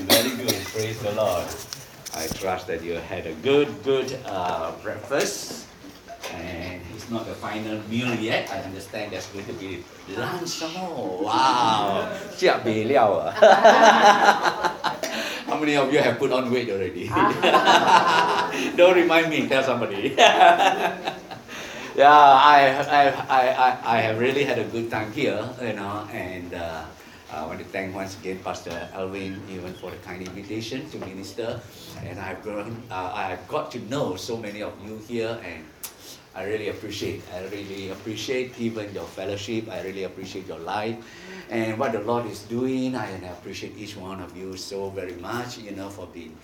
Very good. Praise the Lord. I trust that you had a good, good uh, breakfast. And it's not the final meal yet. I understand there's going to be lunch some more. Wow. Siap bei liao ah. How many of you have put on weight already? Don't remind me, tell somebody. yeah, I, I, I, I, I have really had a good time here, you know, and uh, I want to thank once again Pastor Alvin even for the kind invitation to minister. And I've grown, uh, I've got to know so many of you here, and I really appreciate. I really appreciate even your fellowship. I really appreciate your life and what the Lord is doing. I appreciate each one of you so very much, you know, for being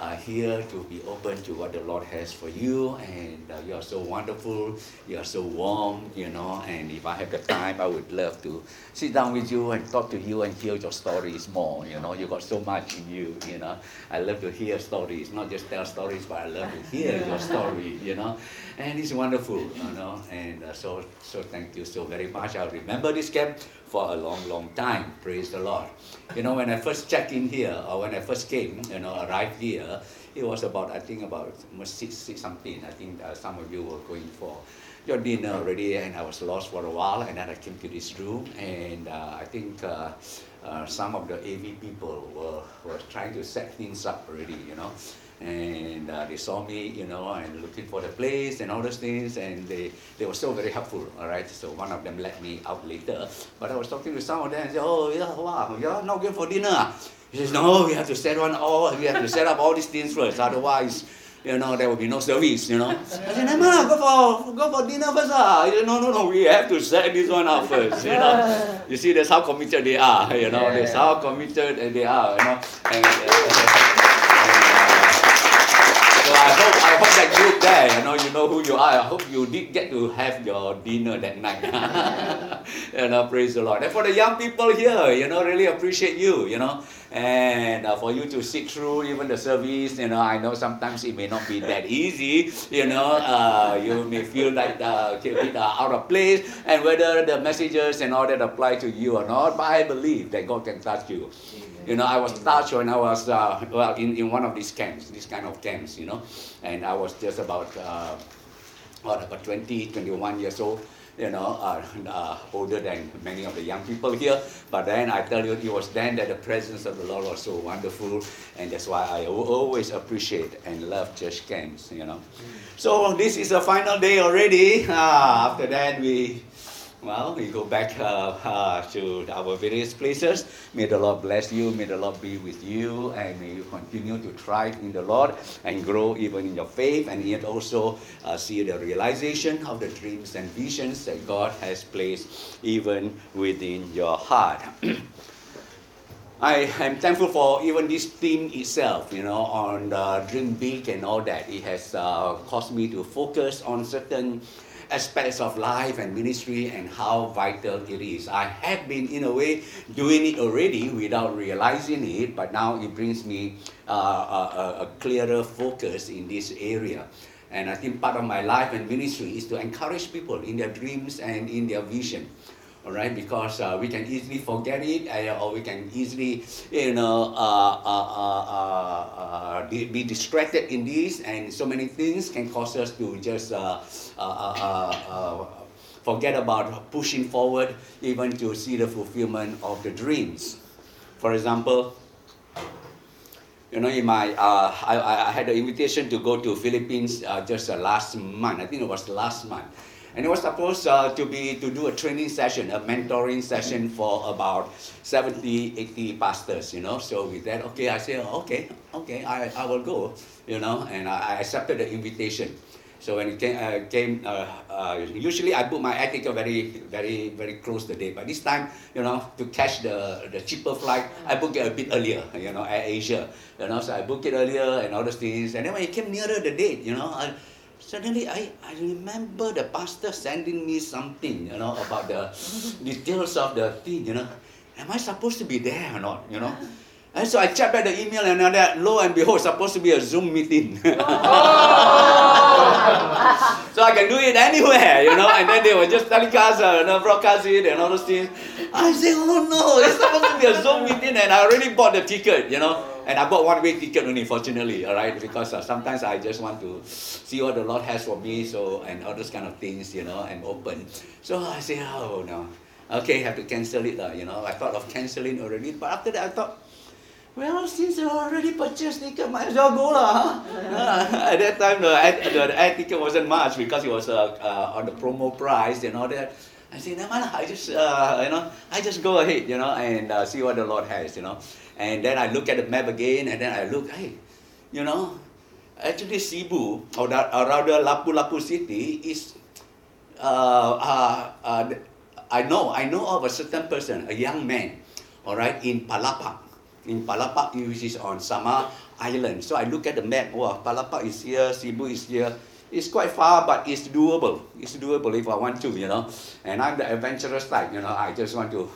uh, here to be open to what the Lord has for you. And uh, you are so wonderful. You are so warm, you know. And if I have the time, I would love to sit down with you and talk to you and hear your stories more. You know, you got so much in you. You know, I love to hear stories, not just tell stories, but I love to hear your story. You know, and it's wonderful. You know, and uh, so so thank you so very much. I'll remember this camp for a long, long time. Praise the Lord. You know, when I first checked in here, or when I first came, you know, arrived here, it was about, I think, about six, six something. I think uh, some of you were going for your dinner already, and I was lost for a while, and then I came to this room, and uh, I think uh, uh some of the AV people were, were trying to set things up already, you know and uh, they saw me, you know, and looking for the place and all those things, and they, they were so very helpful, all right. So one of them let me out later, but I was talking to some of them and said, oh yeah, wow, you're not going for dinner. He says, no, we have to set one all, we have to set up all these things first, otherwise, you know, there will be no service, you know. I said, no, no, go for, go for dinner first. Ah. He said, no, no, no, we have to set this one up first, you know. You see, that's how committed they are, you know, that's how committed they are, you know. And, uh, I hope I hope that group there, you know, you know who you are. I hope you did get to have your dinner that night. you know, praise the Lord. And for the young people here, you know, really appreciate you, you know, and uh, for you to sit through even the service, you know, I know sometimes it may not be that easy, you know, uh, you may feel like uh, a bit uh, out of place, and whether the messages and all that apply to you or not, but I believe that God can touch you. You know, I was touched when I was uh, well in, in one of these camps, this kind of camps, you know, and I was just about uh, what about 20, 21 years old, you know, uh, uh, older than many of the young people here. But then I tell you, it was then that the presence of the Lord was so wonderful, and that's why I always appreciate and love church camps, you know. So this is the final day already. Ah, after that, we well, we go back uh, uh, to our various places. May the Lord bless you. May the Lord be with you. And may you continue to thrive in the Lord and grow even in your faith. And yet also uh, see the realization of the dreams and visions that God has placed even within your heart. I am thankful for even this theme itself, you know, on uh, Dream Big and all that. It has uh, caused me to focus on certain aspects of life and ministry and how vital it is. I have been, in a way, doing it already without realizing it, but now it brings me uh, a, a clearer focus in this area. And I think part of my life and ministry is to encourage people in their dreams and in their vision all right because uh, we can easily forget it uh, or we can easily you know uh, uh, uh, be distracted in this and so many things can cause us to just forget about pushing forward even to see the fulfillment of the dreams for example you know, in my uh, I, I had the invitation to go to Philippines uh, just uh, last month. I think it was last month, and it was supposed uh, to be to do a training session, a mentoring session for about 70, 80 pastors, you know. So with that, okay, I said, okay, okay, I, I will go, you know, and I, I accepted the invitation. So when it came, uh, came uh, uh, usually I book my air ticket very, very, very close the date. But this time, you know, to catch the, the cheaper flight, I booked it a bit earlier, you know, Air Asia. You know, so I booked it earlier and all those things. And then when it came nearer the date, you know, I, suddenly I, I remember the pastor sending me something, you know, about the details of the thing, you know. Am I supposed to be there or not, you know? And so I checked back the email and all that, lo and behold, supposed to be a Zoom meeting. oh! so I can do it anywhere, you know. And then they were just telecast, uh, you know, broadcast it and all those things. I say, oh no, it's supposed to be a Zoom meeting, and I already bought the ticket, you know. And I bought one way ticket only, fortunately, all right, because uh, sometimes I just want to see what the Lord has for me, so and all those kind of things, you know, and open. So I say, oh no, okay, have to cancel it, uh, you know. I thought of canceling already, but after that I thought, well, since you already purchased ticket, might as well go lah. Huh? at that time, the air, the air ticket wasn't much because it was uh, uh, on the promo price and all that. I said, no man, I just, uh, you know, I just go ahead, you know, and uh, see what the Lord has, you know. And then I look at the map again, and then I look, hey, you know, actually Cebu, or, that, or rather Lapu-Lapu City, is, uh, uh, uh, I know, I know of a certain person, a young man, all right, in Palapag in Palapag, which is on Samar Island. So I look at the map. Wow, Palapag is here, Cebu is here. It's quite far, but it's doable. It's doable if I want to, you know. And I'm the adventurous type, you know. I just want to,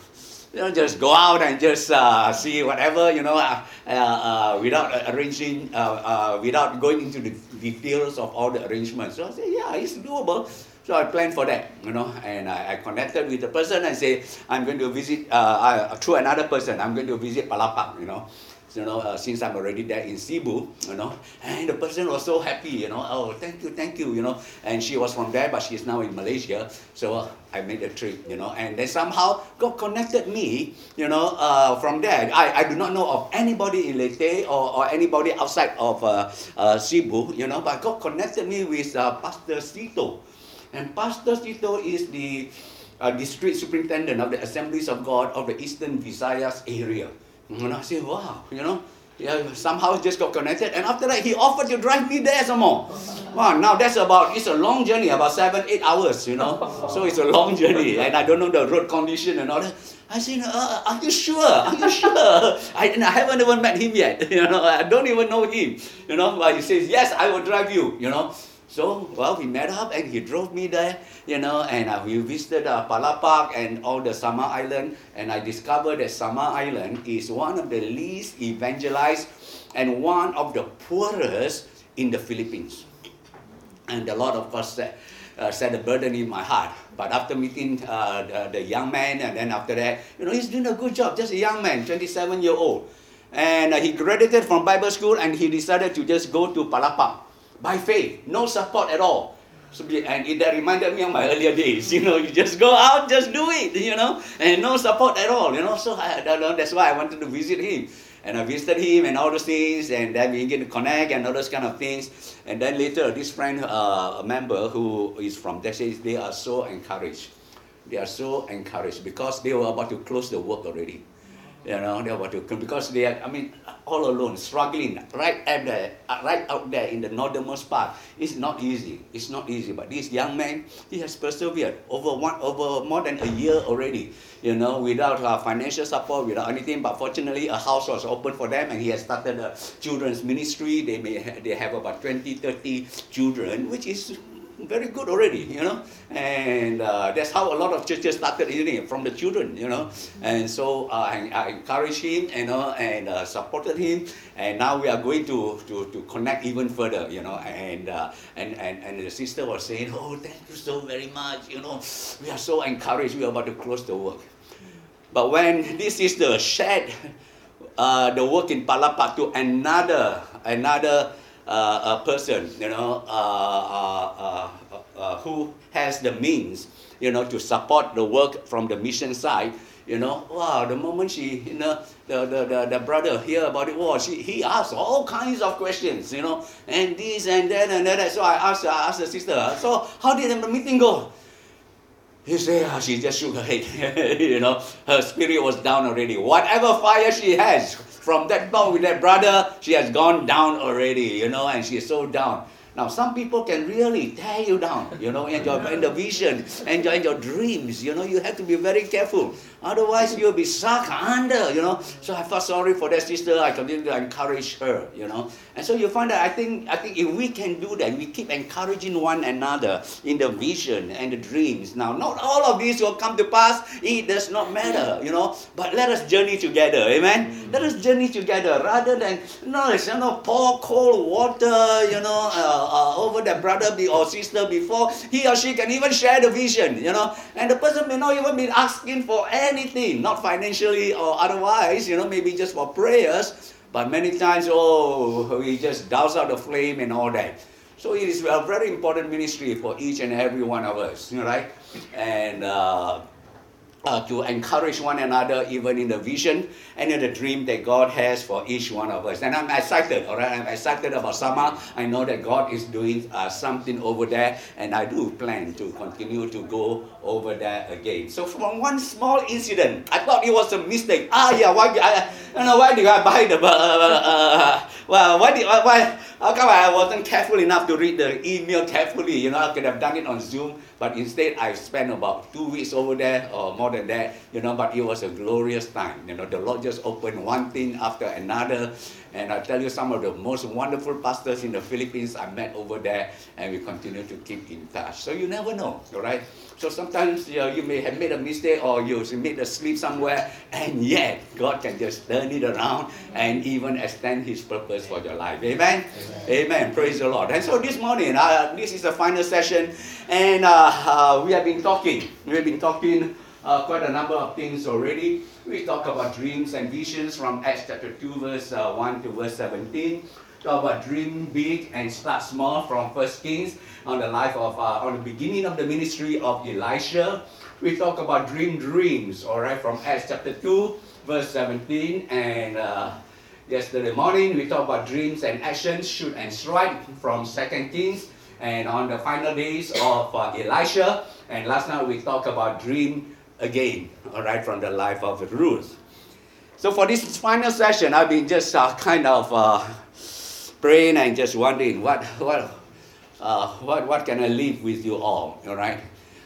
you know, just go out and just uh, see whatever, you know, uh, uh, uh without arranging, uh, uh, without going into the details of all the arrangements. So I say, yeah, it's doable. So I planned for that, you know, and I, I connected with the person and say, I'm going to visit, uh, through another person, I'm going to visit Palapag, you know. You know, uh, since I'm already there in Cebu, you know, and the person was so happy, you know, oh, thank you, thank you, you know, and she was from there, but she's now in Malaysia, so uh, I made a trip, you know, and then somehow God connected me, you know, uh, from there. I, I do not know of anybody in Leyte or, or anybody outside of uh, uh, Cebu, you know, but God connected me with uh, Pastor Sito, and Pastor Sito is the district superintendent of the Assemblies of God of the Eastern Visayas area. And I said, wow, you know, yeah, somehow just got connected. And after that, he offered to drive me there some more. Wow, now that's about, it's a long journey, about seven, eight hours, you know. So it's a long journey. And I don't know the road condition and all that. I said, uh, are you sure? Are you sure? I, I haven't even met him yet. You know, I don't even know him. You know, but he says, yes, I will drive you, you know. So, well, we met up and he drove me there, you know, and uh, we visited uh, Palapag and all the Samar Island. And I discovered that Samar Island is one of the least evangelized and one of the poorest in the Philippines. And the Lord, of course, said, uh, set a burden in my heart. But after meeting uh, the, the, young man, and then after that, you know, he's doing a good job, just a young man, 27 year old. And uh, he graduated from Bible school and he decided to just go to Palapag by faith, no support at all. So, and it, that reminded me of my earlier days. You know, you just go out, just do it. You know, and no support at all. You know, so I, that's why I wanted to visit him. And I visited him and all those things, and then we get to connect and all those kind of things. And then later, this friend, uh, a member who is from Texas, they are so encouraged. They are so encouraged because they were about to close the work already you know, they were to because they are, I mean, all alone, struggling right at the, uh, right out there in the northernmost part. It's not easy. It's not easy. But this young man, he has persevered over one, over more than a year already. You know, without uh, financial support, without anything. But fortunately, a house was open for them, and he has started a children's ministry. They may ha- they have about 20, 30 children, which is very good already, you know. And uh, that's how a lot of churches started, isn't it? From the children, you know. And so uh, I, I, encouraged him, you know, and uh, supported him. And now we are going to, to, to connect even further, you know. And, uh, and, and, and the sister was saying, oh, thank you so very much, you know. We are so encouraged. We are about to close the work. But when this sister shared uh, the work in Palapag to another, another a person, you know, who has the means, you know, to support the work from the mission side, you know, wow, the moment she, you know, the, the, the, the brother hear about it, wow, she, he asked all kinds of questions, you know, and this and that and that. So I asked, I asked the sister, so how did the meeting go? He said, oh, ah, she just shook her head. you know, her spirit was down already. Whatever fire she has from that bond with that brother, she has gone down already, you know, and she is so down. Now, some people can really tear you down, you know, in your, in the vision and your, in your dreams. You know, you have to be very careful. Otherwise, you'll be sucked under, you know. So I felt sorry for that sister. I continued to encourage her, you know. And so you find that I think I think if we can do that, we keep encouraging one another in the vision and the dreams. Now, not all of these will come to pass. It does not matter, you know. But let us journey together, amen. Mm. Let us journey together rather than no, it's, you know, pour cold water, you know, uh, uh, over the brother or sister before he or she can even share the vision, you know. And the person may not even be asking for any anything, not financially or otherwise, you know, maybe just for prayers, but many times, oh, we just douse out the flame and all that. So it is a very important ministry for each and every one of us, you know, right? And uh, uh, to encourage one another, even in the vision and in the dream that God has for each one of us. And I'm excited, all right? I'm excited about Samar. I know that God is doing uh, something over there, and I do plan to continue to go over there again. So from one small incident, I thought it was a mistake. Ah, yeah, why? I, I know why did I buy the? Uh, uh, uh, well, why did why? How come I wasn't careful enough to read the email carefully? You know, I could have done it on Zoom, but instead I spent about two weeks over there or more than that. You know, but it was a glorious time. You know, the Lord just opened one thing after another. And I tell you, some of the most wonderful pastors in the Philippines I met over there, and we continue to keep in touch. So you never know, all right? So sometimes you, know, you may have made a mistake or you made a slip somewhere, and yet God can just turn it around and even extend His purpose for your life. Amen? Amen. Amen. Praise the Lord. And so this morning, uh, this is the final session, and uh, uh, we have been talking. We have been talking uh, quite a number of things already. We talk about dreams and visions from Acts chapter 2, verse uh, 1 to verse 17. Talk about dream big and start small from First Kings on the life of, uh, on the beginning of the ministry of Elisha. We talk about dream dreams, all right, from Acts chapter 2, verse 17. And uh, yesterday morning, we talk about dreams and actions, shoot and strike from Second Kings. And on the final days of uh, Elisha. And last night, we talked about dream again, all right, from the life of Ruth. So for this final session, I've been just uh, kind of uh, praying and just wondering what, what, uh, what, what can I leave with you all, all right?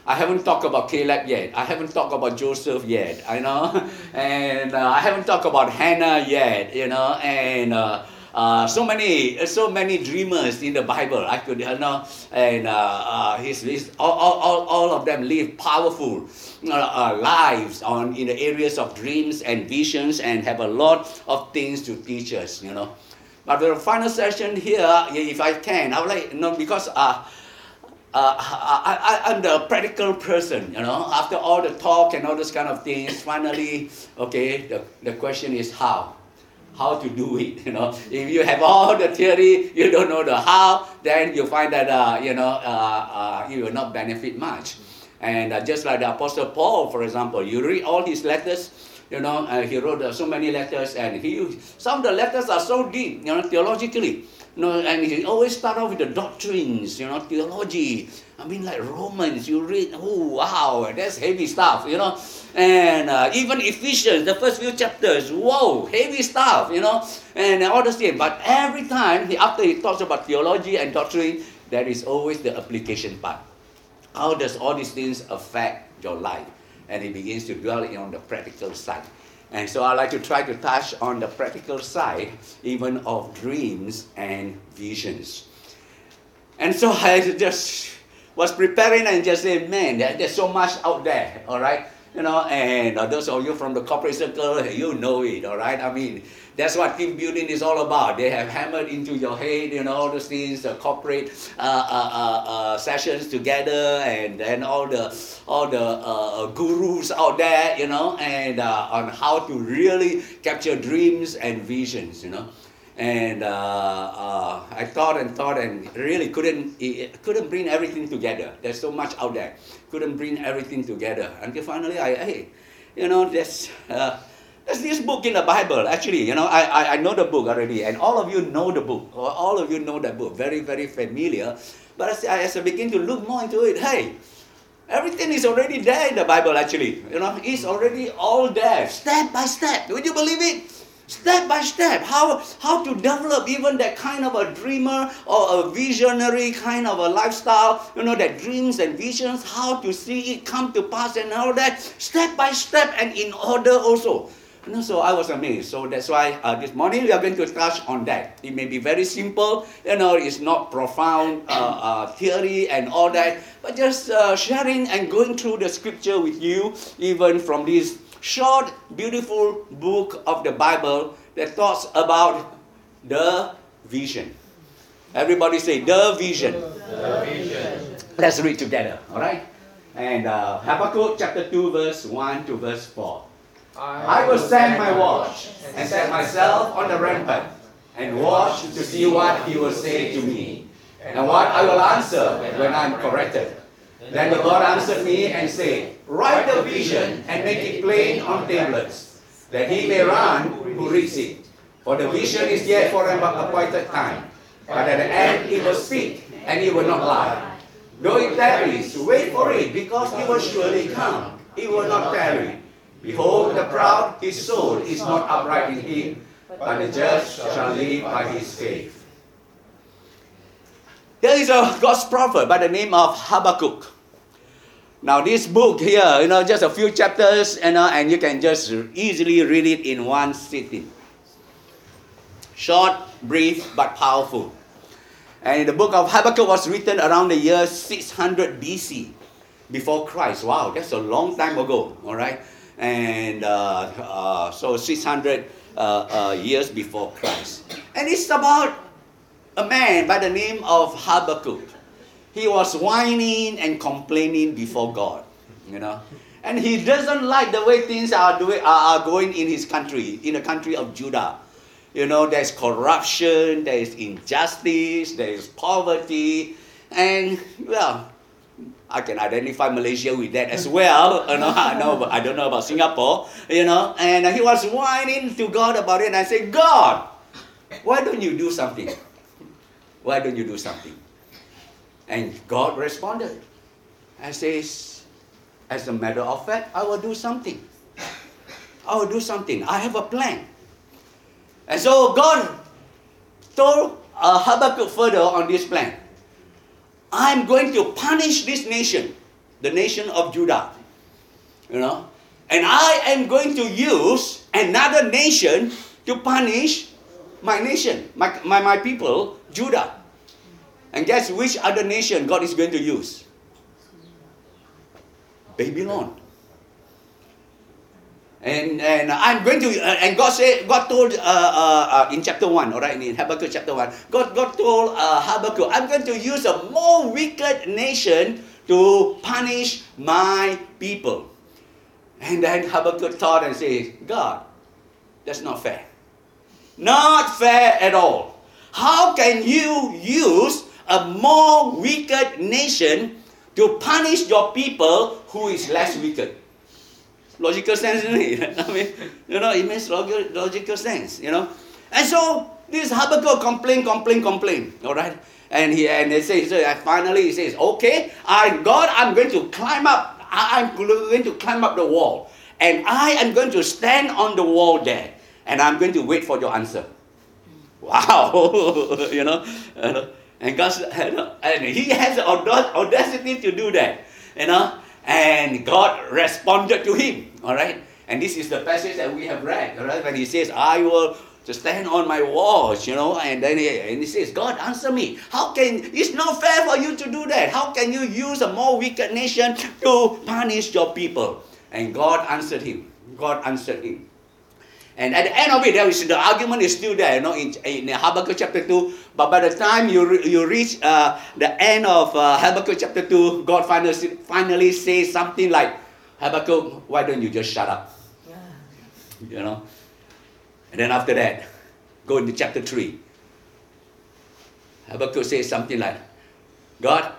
I haven't talked about Caleb yet. I haven't talked about Joseph yet, I know. And uh, I haven't talked about Hannah yet, you know. And uh, uh, so many, so many dreamers in the Bible. I could, you know, and uh, uh, his, his all, all, all of them live powerful uh, lives on in the areas of dreams and visions, and have a lot of things to teach us. You know, but the final session here, if I can, I would like, you know, because. Uh, uh, I, I, I'm the practical person, you know. After all the talk and all those kind of things, finally, okay, the, the question is how how to do it. You know, if you have all the theory, you don't know the how, then you find that uh, you know uh, uh, you will not benefit much. And uh, just like the Apostle Paul, for example, you read all his letters. You know, uh, he wrote uh, so many letters, and he some of the letters are so deep, you know, theologically. You know, and he always start off with the doctrines, you know, theology. I mean, like Romans, you read, oh wow, that's heavy stuff, you know. And uh, even Ephesians, the first few chapters, whoa, heavy stuff, you know, and all the same. But every time, he, after he talks about theology and doctrine, there is always the application part. How does all these things affect your life? And he begins to dwell on the practical side. And so I like to try to touch on the practical side, even of dreams and visions. And so I just was preparing and just said, man, there's so much out there, all right? you know, and uh, those of you from the corporate circle, you know it, all right? I mean, that's what team building is all about. They have hammered into your head, you know, all those things, the corporate uh, uh, uh, uh sessions together, and then all the all the uh, gurus out there, you know, and on how to really capture dreams and visions, you know and uh, uh, I thought and thought and really couldn't couldn't bring everything together. There's so much out there, couldn't bring everything together until finally I hey, you know uh, there's this book in the Bible actually. You know I, I I know the book already, and all of you know the book, or all of you know that book, very very familiar. But as I, as I begin to look more into it, hey. Everything is already there in the Bible, actually. You know, it's already all there, step by step. Would you believe it? step by step how how to develop even that kind of a dreamer or a visionary kind of a lifestyle you know that dreams and visions how to see it come to pass and all that step by step and in order also know, so I was amazed. So that's why uh, this morning we are going to touch on that. It may be very simple, you know, it's not profound uh, uh, theory and all that, but just uh, sharing and going through the scripture with you, even from this short, beautiful book of the Bible that talks about the vision. Everybody say the vision. The vision. Let's read together, all right? And uh, Habakkuk chapter 2, verse 1 to verse 4. I will stand my watch and set myself on the rampart and watch to see what he will say to me and what I will answer when I am corrected. Then the Lord answered me and said, Write the vision and make it plain on tablets, that he may run who reads it. For the vision is yet for an appointed time, but at the end it will speak and it will not lie. Though it tarries, wait for it, because it will surely come. It will not tarry. Behold, the proud, his soul is not upright in him, but the just shall live by his faith. There is a God's prophet by the name of Habakkuk. Now, this book here, you know, just a few chapters, you know, and you can just easily read it in one sitting. Short, brief, but powerful. And the book of Habakkuk was written around the year 600 BC, before Christ. Wow, that's a long time ago, all right? And uh, uh, so 600 uh, uh, years before Christ. And it's about a man by the name of Habakkuk he was whining and complaining before God, you know. And he doesn't like the way things are, doing, are, are going in his country, in the country of Judah. You know, there's corruption, there's injustice, there's poverty, and well, I can identify Malaysia with that as well. You know, I know, but I don't know about Singapore. You know, and he was whining to God about it, and I said, God, why don't you do something? Why don't you do something? And God responded and says, as a matter of fact, I will do something. I will do something. I have a plan. And so God told uh, Habakkuk further on this plan. I'm going to punish this nation, the nation of Judah. You know? And I am going to use another nation to punish my nation, my, my, my people, Judah. And guess which other nation God is going to use? Babylon. And, and I'm going to, uh, and God said, God told uh, uh, uh in chapter 1, all right, in Habakkuk chapter 1, God, God told uh, Habakkuk, I'm going to use a more wicked nation to punish my people. And then Habakkuk thought and said, God, that's not fair. Not fair at all. How can you use a more wicked nation to punish your people who is less wicked. Logical sense, isn't it? I mean, you know, it makes logical sense, you know. And so this Habakkuk complain, complain, complain. All right. And he and they say, so finally he says, okay, I God, I'm going to climb up. I'm going to climb up the wall. And I am going to stand on the wall there. And I'm going to wait for your answer. Wow. you know. You know and God, and he has the audacity to do that, you know. And God responded to him. All right. And this is the passage that we have read. All right. When he says, "I will to stand on my walls," you know, and then he, and he says, "God, answer me. How can it's not fair for you to do that? How can you use a more wicked nation to punish your people?" And God answered him. God answered him. And at the end of it, there is, the argument is still there, you know, in, in Habakkuk chapter 2. But by the time you, re, you reach uh, the end of uh, Habakkuk chapter 2, God finally, finally says something like, Habakkuk, why don't you just shut up? Yeah. You know? And then after that, go into chapter 3. Habakkuk says something like, God,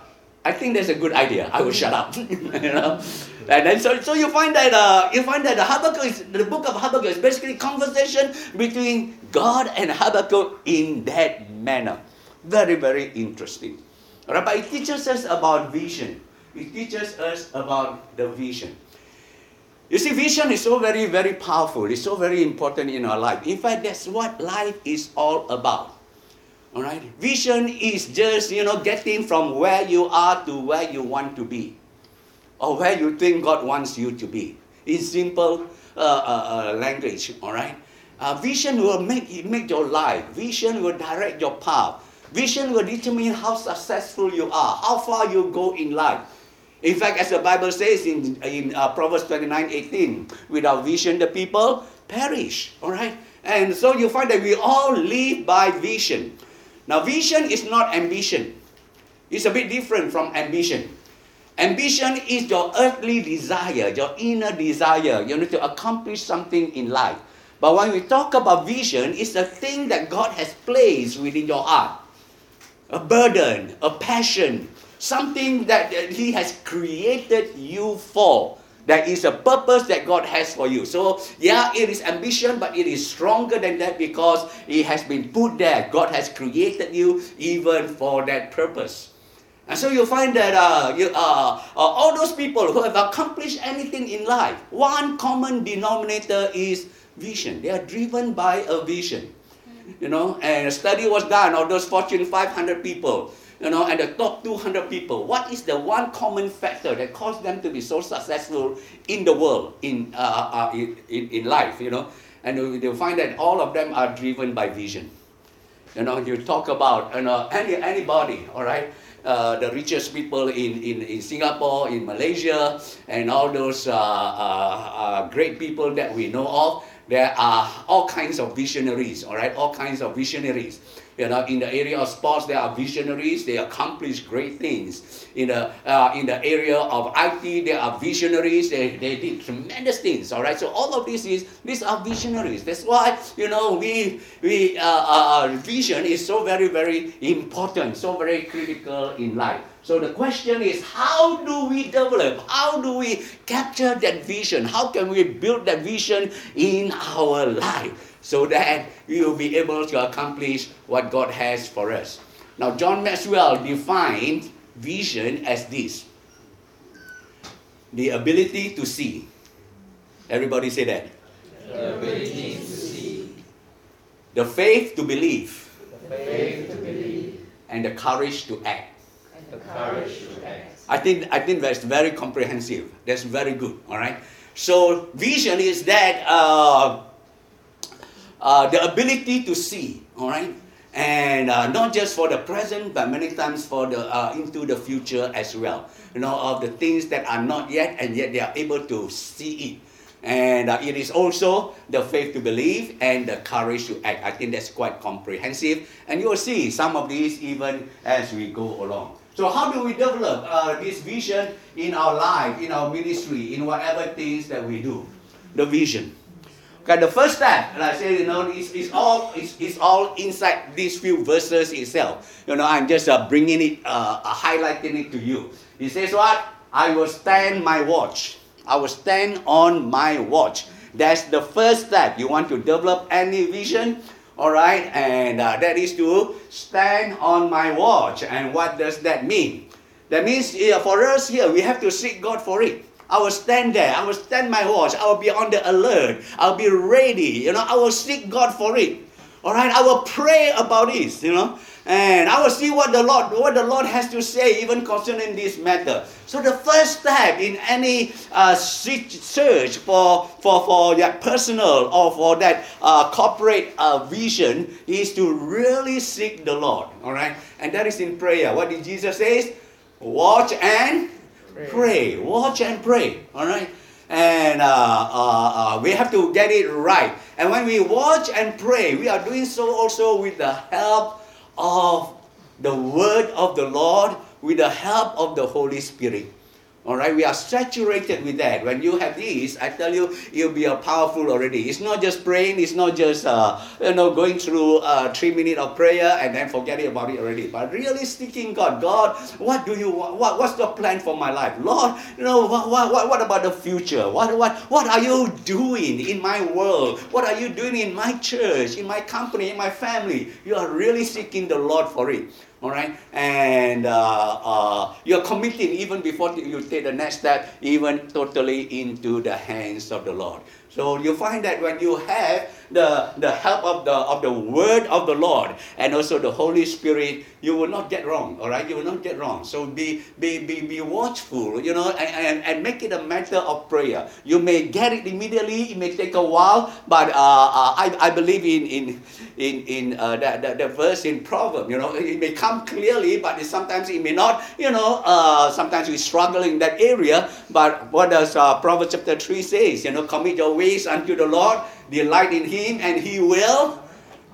I think that's a good idea. I will shut up. you know, and then so, so you find that uh, you find that the Habakkuk is the book of Habakkuk is basically conversation between God and Habakkuk in that manner. Very very interesting. Right, but it teaches us about vision. It teaches us about the vision. You see, vision is so very, very powerful. It's so very important in our life. In fact, that's what life is all about. All right? Vision is just, you know, getting from where you are to where you want to be or where you think God wants you to be. In simple uh, uh, uh, language, all right? Uh, vision will make, make your life. Vision will direct your path. Vision will determine how successful you are, how far you go in life. In fact, as the Bible says in, in uh, Proverbs 29 18, without vision, the people perish. All right? And so you find that we all live by vision. Now, vision is not ambition, it's a bit different from ambition. Ambition is your earthly desire, your inner desire, you know, to accomplish something in life. But when we talk about vision, it's a thing that God has placed within your heart. A burden, a passion, something that He has created you for. There is a purpose that God has for you. So, yeah, it is ambition, but it is stronger than that because it has been put there. God has created you even for that purpose. And so you find that uh, you, uh, uh, all those people who have accomplished anything in life, one common denominator is vision. They are driven by a vision. You know, and a study was done of those Fortune 500 people you know, and the top 200 people, what is the one common factor that caused them to be so successful in the world, in, uh, uh, in, in, life, you know? And you'll find that all of them are driven by vision. You know, you talk about you know, any, anybody, all right? Uh, the richest people in, in, in Singapore, in Malaysia, and all those uh, uh, uh great people that we know of, there are all kinds of visionaries, all right? All kinds of visionaries. You know, in the area of sports, there are visionaries. They accomplish great things. In the uh, in the area of IT, there are visionaries. They, they did tremendous things. All right. So all of this is these are visionaries. That's why you know we we uh, uh, vision is so very very important, so very critical in life. So the question is, how do we develop? How do we capture that vision? How can we build that vision in our life? So that we will be able to accomplish what God has for us. Now, John Maxwell defined vision as this the ability to see. Everybody say that. The ability to see. The faith to believe. The faith to believe. And the courage to act. And the courage to act. I think, I think that's very comprehensive. That's very good. All right. So vision is that uh, uh, the ability to see, all right? And uh, not just for the present, but many times for the uh, into the future as well. You know, of the things that are not yet, and yet they are able to see it. And uh, it is also the faith to believe and the courage to act. I think that's quite comprehensive. And you will see some of these even as we go along. So, how do we develop uh, this vision in our life, in our ministry, in whatever things that we do? The vision. Okay, the first step, like I said, you know, it's, it's all it's, it's all inside these few verses itself. You know, I'm just uh, bringing it, uh, uh, highlighting it to you. He says, "What? I will stand my watch. I will stand on my watch." That's the first step. You want to develop any vision, all right, and uh, that is to stand on my watch. And what does that mean? That means uh, for us here, we have to seek God for it. I will stand there. I will stand my watch. I will be on the alert. I'll be ready. You know, I will seek God for it. All right, I will pray about this. You know, and I will see what the Lord what the Lord has to say even concerning this matter. So the first step in any uh, search for for for that personal or for that uh, corporate uh, vision is to really seek the Lord. All right, and that is in prayer. What did Jesus say? Watch and Pray. Watch and pray. All right? And uh, uh, uh, we have to get it right. And when we watch and pray, we are doing so also with the help of the word of the Lord, with the help of the Holy Spirit. All right, we are saturated with that. When you have this, I tell you, you'll be a powerful already. It's not just praying. It's not just uh, you know going through uh, three minutes of prayer and then forgetting about it already. But really seeking God. God, what do you want? What, what's the plan for my life? Lord, you know what, what, what about the future? What, what, what are you doing in my world? What are you doing in my church, in my company, in my family? You are really seeking the Lord for it. All right? And uh, uh, you're committing even before you take the next step, even totally into the hands of the Lord. So you find that when you have the, the help of the, of the word of the Lord and also the Holy Spirit, you will not get wrong, all right? You will not get wrong. So be, be, be, be watchful, you know, and, and, and make it a matter of prayer. You may get it immediately, it may take a while, but uh, uh, I, I believe in, in, in, in uh, the, the, the, verse in Proverbs, you know, it may come clearly, but it, sometimes it may not, you know, uh, sometimes we struggle in that area, but what does uh, Proverbs chapter 3 says, you know, commit your ways unto the Lord, delight in Him, and He will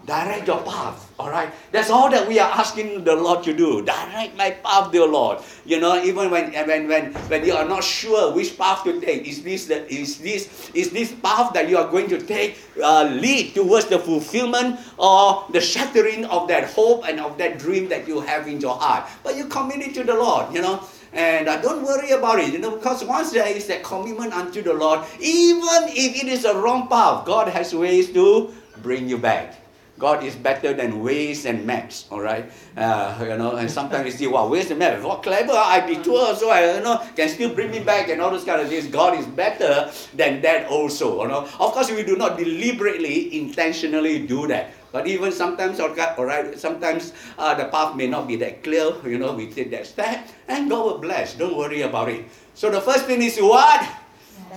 direct your path. All right, that's all that we are asking the Lord to do. Direct my path, dear Lord. You know, even when when when when you are not sure which path to take, is this the, is this is this path that you are going to take uh, lead towards the fulfillment or the shattering of that hope and of that dream that you have in your heart? But you commit it to the Lord. You know, and uh, don't worry about it, you know, because once there is that commitment unto the Lord, even if it is a wrong path, God has Waze to bring you back. God is better than Waze and maps, all right? Uh, you know, and sometimes you see, wow, ways and map? What clever, I detour, so I, you know, can still bring me back and all those kind of things. God is better than that also, you know. Of course, we do not deliberately, intentionally do that. But even sometimes, or, all right, sometimes uh, the path may not be that clear. You know, we take that step, and God will bless. Don't worry about it. So the first thing is what?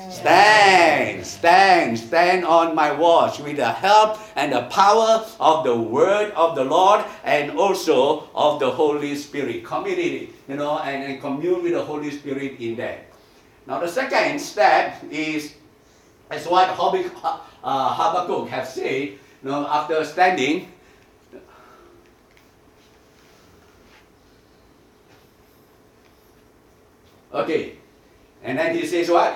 Stand, stand, stand on my watch with the help and the power of the word of the Lord and also of the Holy Spirit. Commit it, you know, and, and commune with the Holy Spirit in that. Now, the second step is, as what uh, Habakkuk have said, know, after standing, okay, and then he says what?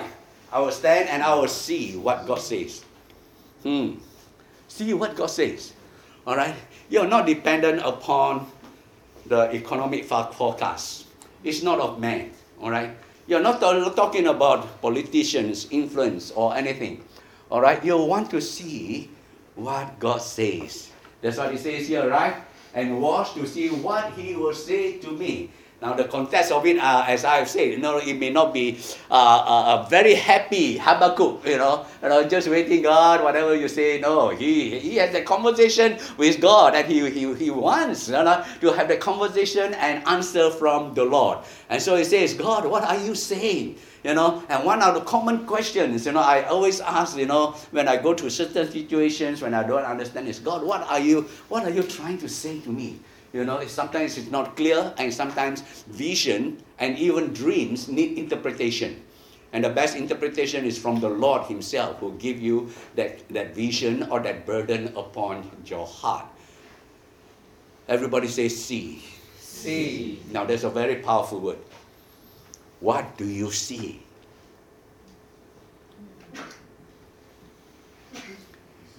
I will stand and I will see what God says. Hmm. See what God says. All right? You're not dependent upon the economic forecast. It's not of man. All right? You're not talking about politicians' influence or anything. All right? You want to see what God says. That's what He says here, right? And watch to see what He will say to me. Now, the context of it, uh, as I've said, you know, it may not be uh, uh, a very happy Habakkuk, you know, you know, just waiting, God, whatever you say. No, he, he has a conversation with God and he, he, he wants you know, to have the conversation and answer from the Lord. And so he says, God, what are you saying? You know, and one of the common questions, you know, I always ask, you know, when I go to certain situations when I don't understand is, God, what are you, what are you trying to say to me? You know, sometimes it's not clear, and sometimes vision and even dreams need interpretation. And the best interpretation is from the Lord Himself who give you that, that vision or that burden upon your heart. Everybody say see. See. Now there's a very powerful word. What do you see?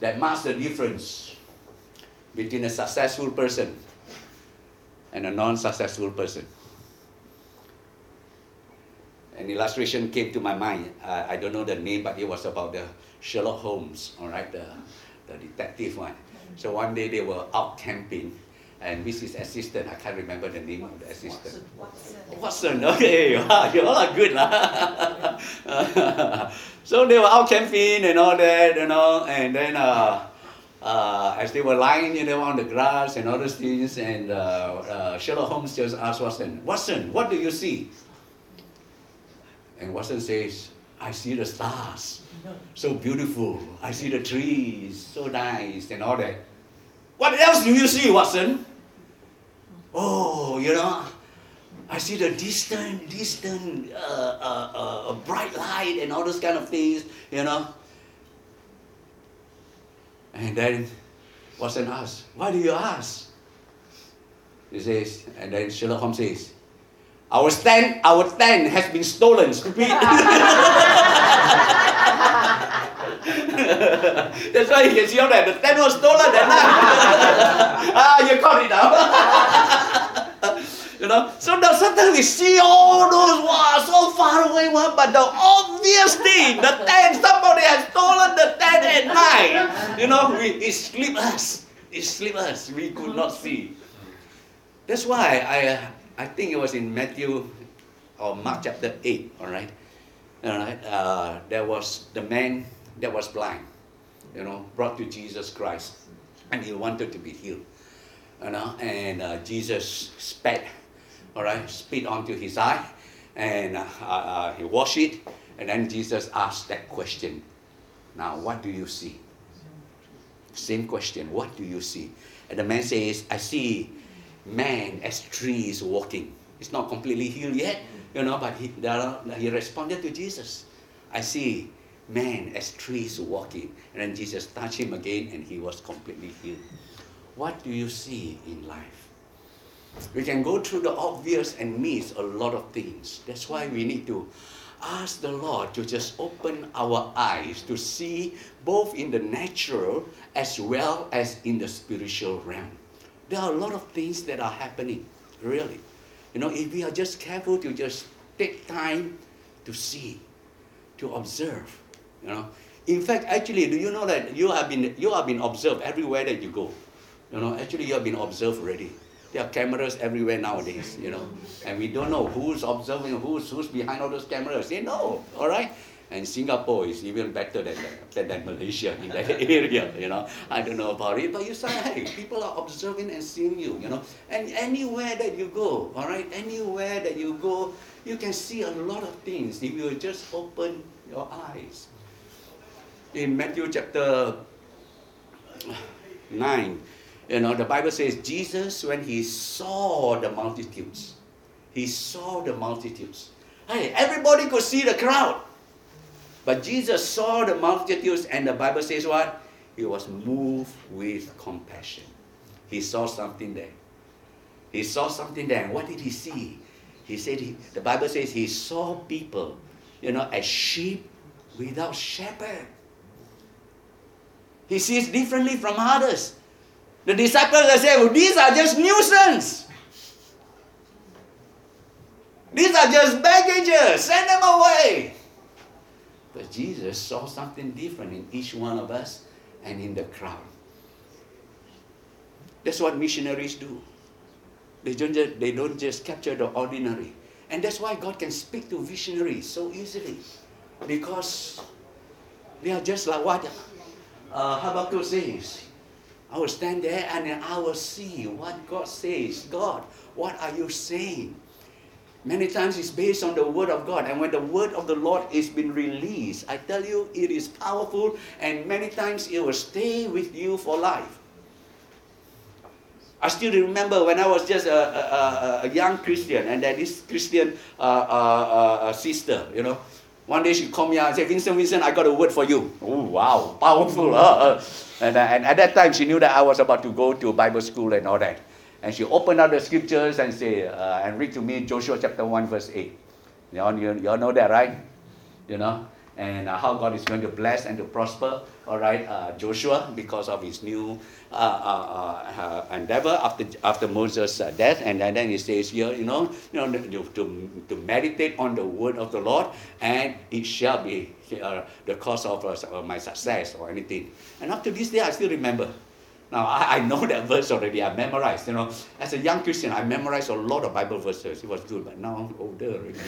That marks the difference between a successful person and a non-successful person. An illustration came to my mind. Uh, I don't know the name, but it was about the Sherlock Holmes, all right, the, the detective one. So one day they were out camping, and with his assistant, I can't remember the name of the assistant. Watson. Watson, okay, wow, you all are good. lah. so they were out camping and all that, you know, and then uh, uh, as they were lying, you know, on the grass and all those things, and uh, uh, Sherlock Holmes just asked Watson, Watson, what do you see? And Watson says, I see the stars, so beautiful. I see the trees, so nice, and all that. What else do you see, Watson? Oh, you know, I see the distant, distant, uh, uh, uh, bright light and all those kind of things, you know. And then Watson asks, Why do you ask? He says, and then Sherlock Holmes says, Our stand, our tent has been stolen, stupid. That's why he can see all that. The tent was stolen that night. ah, you caught it now. you know, so sometimes we see all those wow, so far away one, but the obvious thing, the tent, somebody has stolen the tent at night. You know, we, it slipped us. It slipped us. We could not see. That's why I, I think it was in Matthew or Mark chapter 8, all right? All right, uh, there was the man that was blind, you know, brought to Jesus Christ, and he wanted to be healed, you know, and uh, Jesus spat, all right, spit onto his eye, and uh, uh, he washed it, and then Jesus asked that question. Now, what do you see? Same question. What do you see? And the man says, I see man as trees walking. It's not completely healed yet, you know, but he, he responded to Jesus. I see man as trees walking. And then Jesus touched him again and he was completely healed. What do you see in life? We can go through the obvious and miss a lot of things. That's why we need to ask the Lord to just open our eyes to see both in the natural as well as in the spiritual realm. There are a lot of things that are happening, really. You know, if we are just careful to just take time to see, to observe, you know. In fact, actually, do you know that you have been you have been observed everywhere that you go? You know, actually you have been observed already. There are cameras everywhere nowadays, you know, and we don't know who's observing, who's who's behind all those cameras. They know, all right. And Singapore is even better than, than, than Malaysia in that area, you know. I don't know about it, but you say, hey, people are observing and seeing you, you know. And anywhere that you go, all right, anywhere that you go, you can see a lot of things if you just open your eyes. In Matthew chapter 9, you know, the Bible says Jesus, when he saw the multitudes, he saw the multitudes. Hey, everybody could see the crowd. But Jesus saw the multitudes, and the Bible says what? He was moved with compassion. He saw something there. He saw something there. What did he see? He said, he, the Bible says he saw people, you know, as sheep without shepherd. He sees differently from others. The disciples are saying, these are just nuisance. These are just baggages. Send them away. But Jesus saw something different in each one of us and in the crowd. That's what missionaries do. They don't just, they don't just capture the ordinary. And that's why God can speak to visionaries so easily. Because they are just like what uh, Habakkuk says. I will stand there and I will see what God says. God, what are you saying? Many times it's based on the word of God. And when the word of the Lord is been released, I tell you, it is powerful and many times it will stay with you for life. I still remember when I was just a, a, a young Christian and that this Christian uh, uh, uh, sister, you know, one day she called me out and said, Vincent, Vincent, I got a word for you. Oh, wow, powerful. Huh? And, uh, and at that time, she knew that I was about to go to Bible school and all that. And she opened up the scriptures and say, uh, and read to me Joshua chapter 1, verse 8. You all, you, you all know that, right? You know? And uh, how God is going to bless and to prosper, all right, uh, Joshua because of his new uh, uh, uh, endeavor after, after Moses' death. And then, then he says here, you know, you know to, to meditate on the word of the Lord, and it shall be the cause of my success or anything. And up to this day, I still remember. Now, I, I know that verse already. I memorized. You know, as a young Christian, I memorized a lot of Bible verses. It was good, but now I'm older already.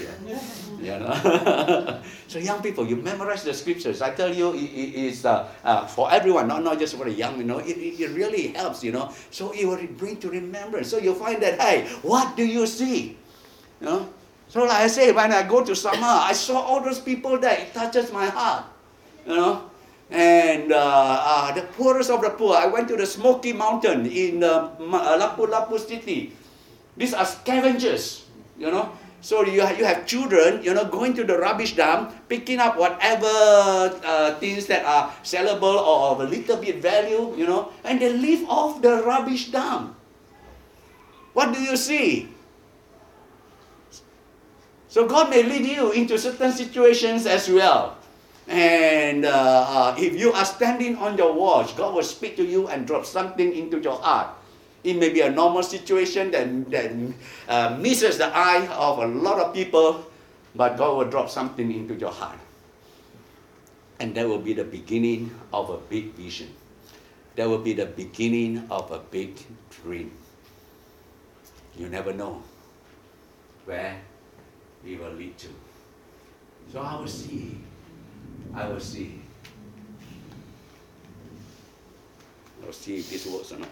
you know? so, young people, you memorize the scriptures. I tell you, it, it is uh, uh, for everyone, not, not just for the young, you know. It, it, it really helps, you know. So, it will bring to remembrance. So, you find that, hey, what do you see? You know? So, like I say, when I go to Samar, I saw all those people there. It touches my heart. You know? And uh, uh, the poorest of the poor. I went to the Smoky Mountain in uh, Lapu-Lapu city. These are scavengers, you know. So you have, you have children, you know, going to the rubbish dump, picking up whatever uh, things that are sellable or of a little bit value, you know, and they live off the rubbish dump. What do you see? So God may lead you into certain situations as well. And uh, uh, if you are standing on your watch, God will speak to you and drop something into your heart. It may be a normal situation that, that uh, misses the eye of a lot of people, but God will drop something into your heart. And that will be the beginning of a big vision. That will be the beginning of a big dream. you never know where it will lead to. So I will see. I will see. I will see if this works or not.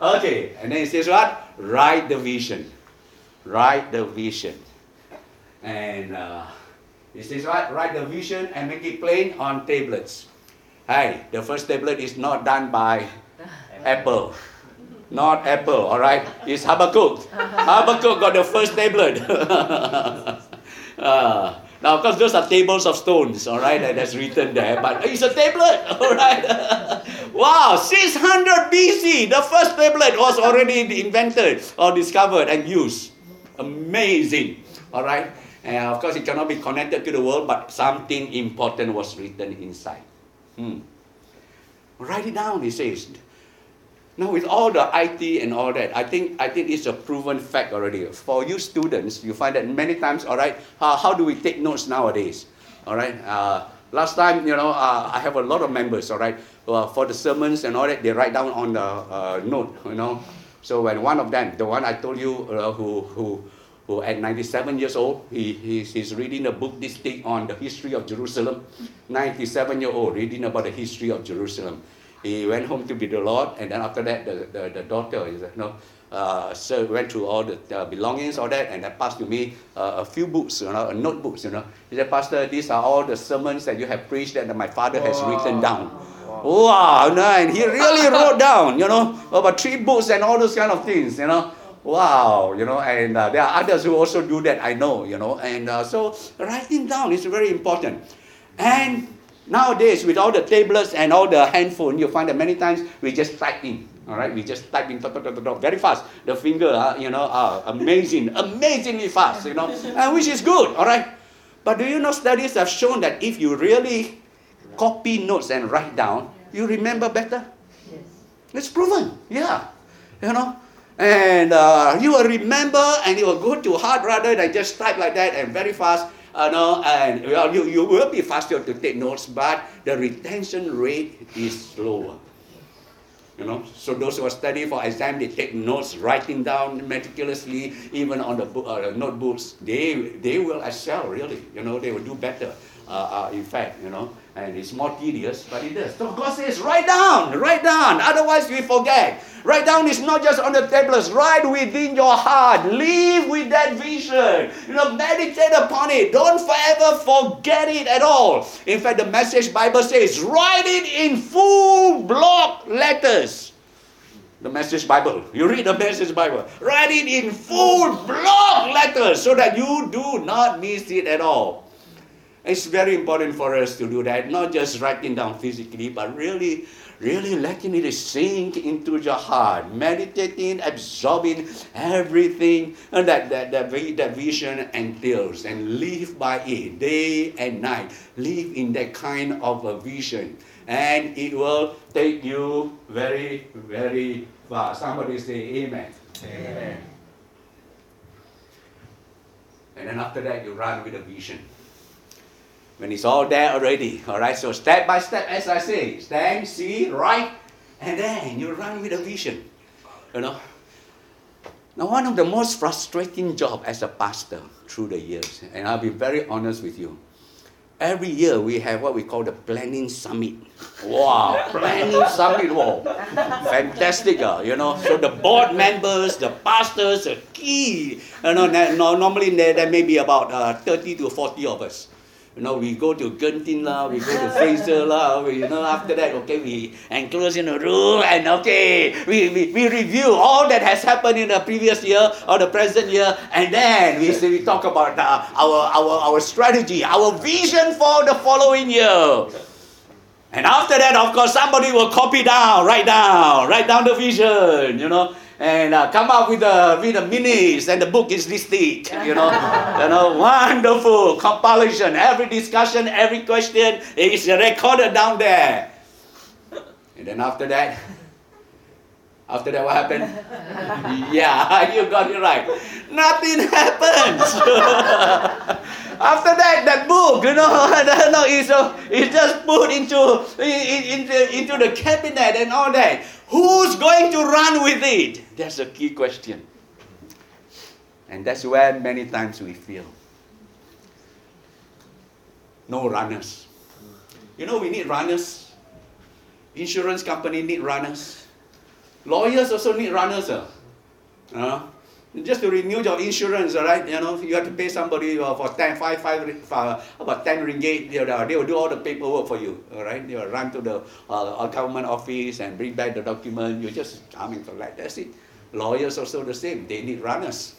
okay, and then it says what? Write the vision. Write the vision. And uh, it says what? Write the vision and make it plain on tablets. Hey, the first tablet is not done by Apple. Not Apple, all right? It's Habakkuk. Habakkuk got the first tablet. Uh, now, of course, those are tables of stones, all right, that's written there, but it's a tablet, all right? wow, 600 BC, the first tablet was already invented or discovered and used. Amazing, all right? And of course, it cannot be connected to the world, but something important was written inside. Hmm. Write it down, he says. Now, with all the IT and all that, I think I think it's a proven fact already. For you students, you find that many times. All right, uh, how do we take notes nowadays? All right. Uh, last time, you know, uh, I have a lot of members. All right, for the sermons and all that, they write down on the uh, note. You know, so when one of them, the one I told you, uh, who who who at 97 years old, he, he's, he's reading a book this thick on the history of Jerusalem. 97 year old, reading about the history of Jerusalem. He went home to be the Lord, and then after that, the, the, the daughter, you know, uh, so went through all the uh, belongings, all that, and then passed to me uh, a few books, you know, notebooks, you know. He said, Pastor, these are all the sermons that you have preached that my father has written down. Wow, no, and he really wrote down, you know, about three books and all those kind of things, you know. Wow, you know, and uh, there are others who also do that, I know, you know, and uh, so writing down is very important. And nowadays, with all the tablets and all the handphone, you find that many times we just type in, all right, we just type in very fast. The finger, uh, you know, uh, amazing, amazingly fast, you know, and which is good, all right. But do you know studies have shown that if you really copy notes and write down, you remember better? Yes. It's proven, yeah, you know. And uh, you will remember and you will go to heart rather than just type like that and very fast. Uh, know, and well, you, you will be faster to take notes, but the retention rate is lower. You know, so those who studying for exam, they take notes, writing down meticulously, even on the uh, notebooks. They they will excel really. You know, they will do better. Uh, uh, in fact, you know, and it's more tedious, but it does. So God says, write down, write down. Otherwise, we forget. Write down is not just on the tablets. Write within your heart. Live with that vision. You know, meditate upon it. Don't forever forget it at all. In fact, the Message Bible says, write it in full block letters. The Message Bible. You read the Message Bible. Write it in full block letters so that you do not miss it at all. It's very important for us to do that, not just writing down physically, but really, really letting it sink into your heart, meditating, absorbing everything that, that, that, that vision entails, and live by it day and night. Live in that kind of a vision, and it will take you very, very far. Somebody say amen. Amen. And then after that, you run with a vision when it's all there already. All right, so step by step, as I say, stand, see, write, and then you run with a vision. You know. Now, one of the most frustrating job as a pastor through the years, and I'll be very honest with you. Every year we have what we call the planning summit. Wow, planning summit! Wow, fantastic! Uh, you know, so the board members, the pastors, the key. You know, normally there, there may be about uh, thirty to forty of us you know, we go to Genting lah, we go to Fraser lah, we, you know, after that, okay, we enclose in a room and okay, we, we, we review all that has happened in the previous year or the present year, and then we, we talk about uh, our, our, our strategy, our vision for the following year. And after that, of course, somebody will copy down, write down, write down the vision, you know and uh, come up with the with the minutes and the book is this thick you know. You know wonderful compilation. Every discussion every question is recorded down there. And then after that after that what happened? Yeah you got it right. Nothing happens. After that that book you know no, it's, uh, it's just put into, into into the cabinet and all that Who's going to run with it? That's a key question. And that's where many times we feel no runners. You know, we need runners. Insurance company need runners. Lawyers also need runners. Uh. Uh, just to renew your insurance, all right? You know, you have to pay somebody uh, for 10, 5, 5, uh, about 10 ringgit. They, uh, they will do all the paperwork for you, all right? They will run to the uh, government office and bring back the document. You just come and collect. That's it. Lawyers also the same. They need runners,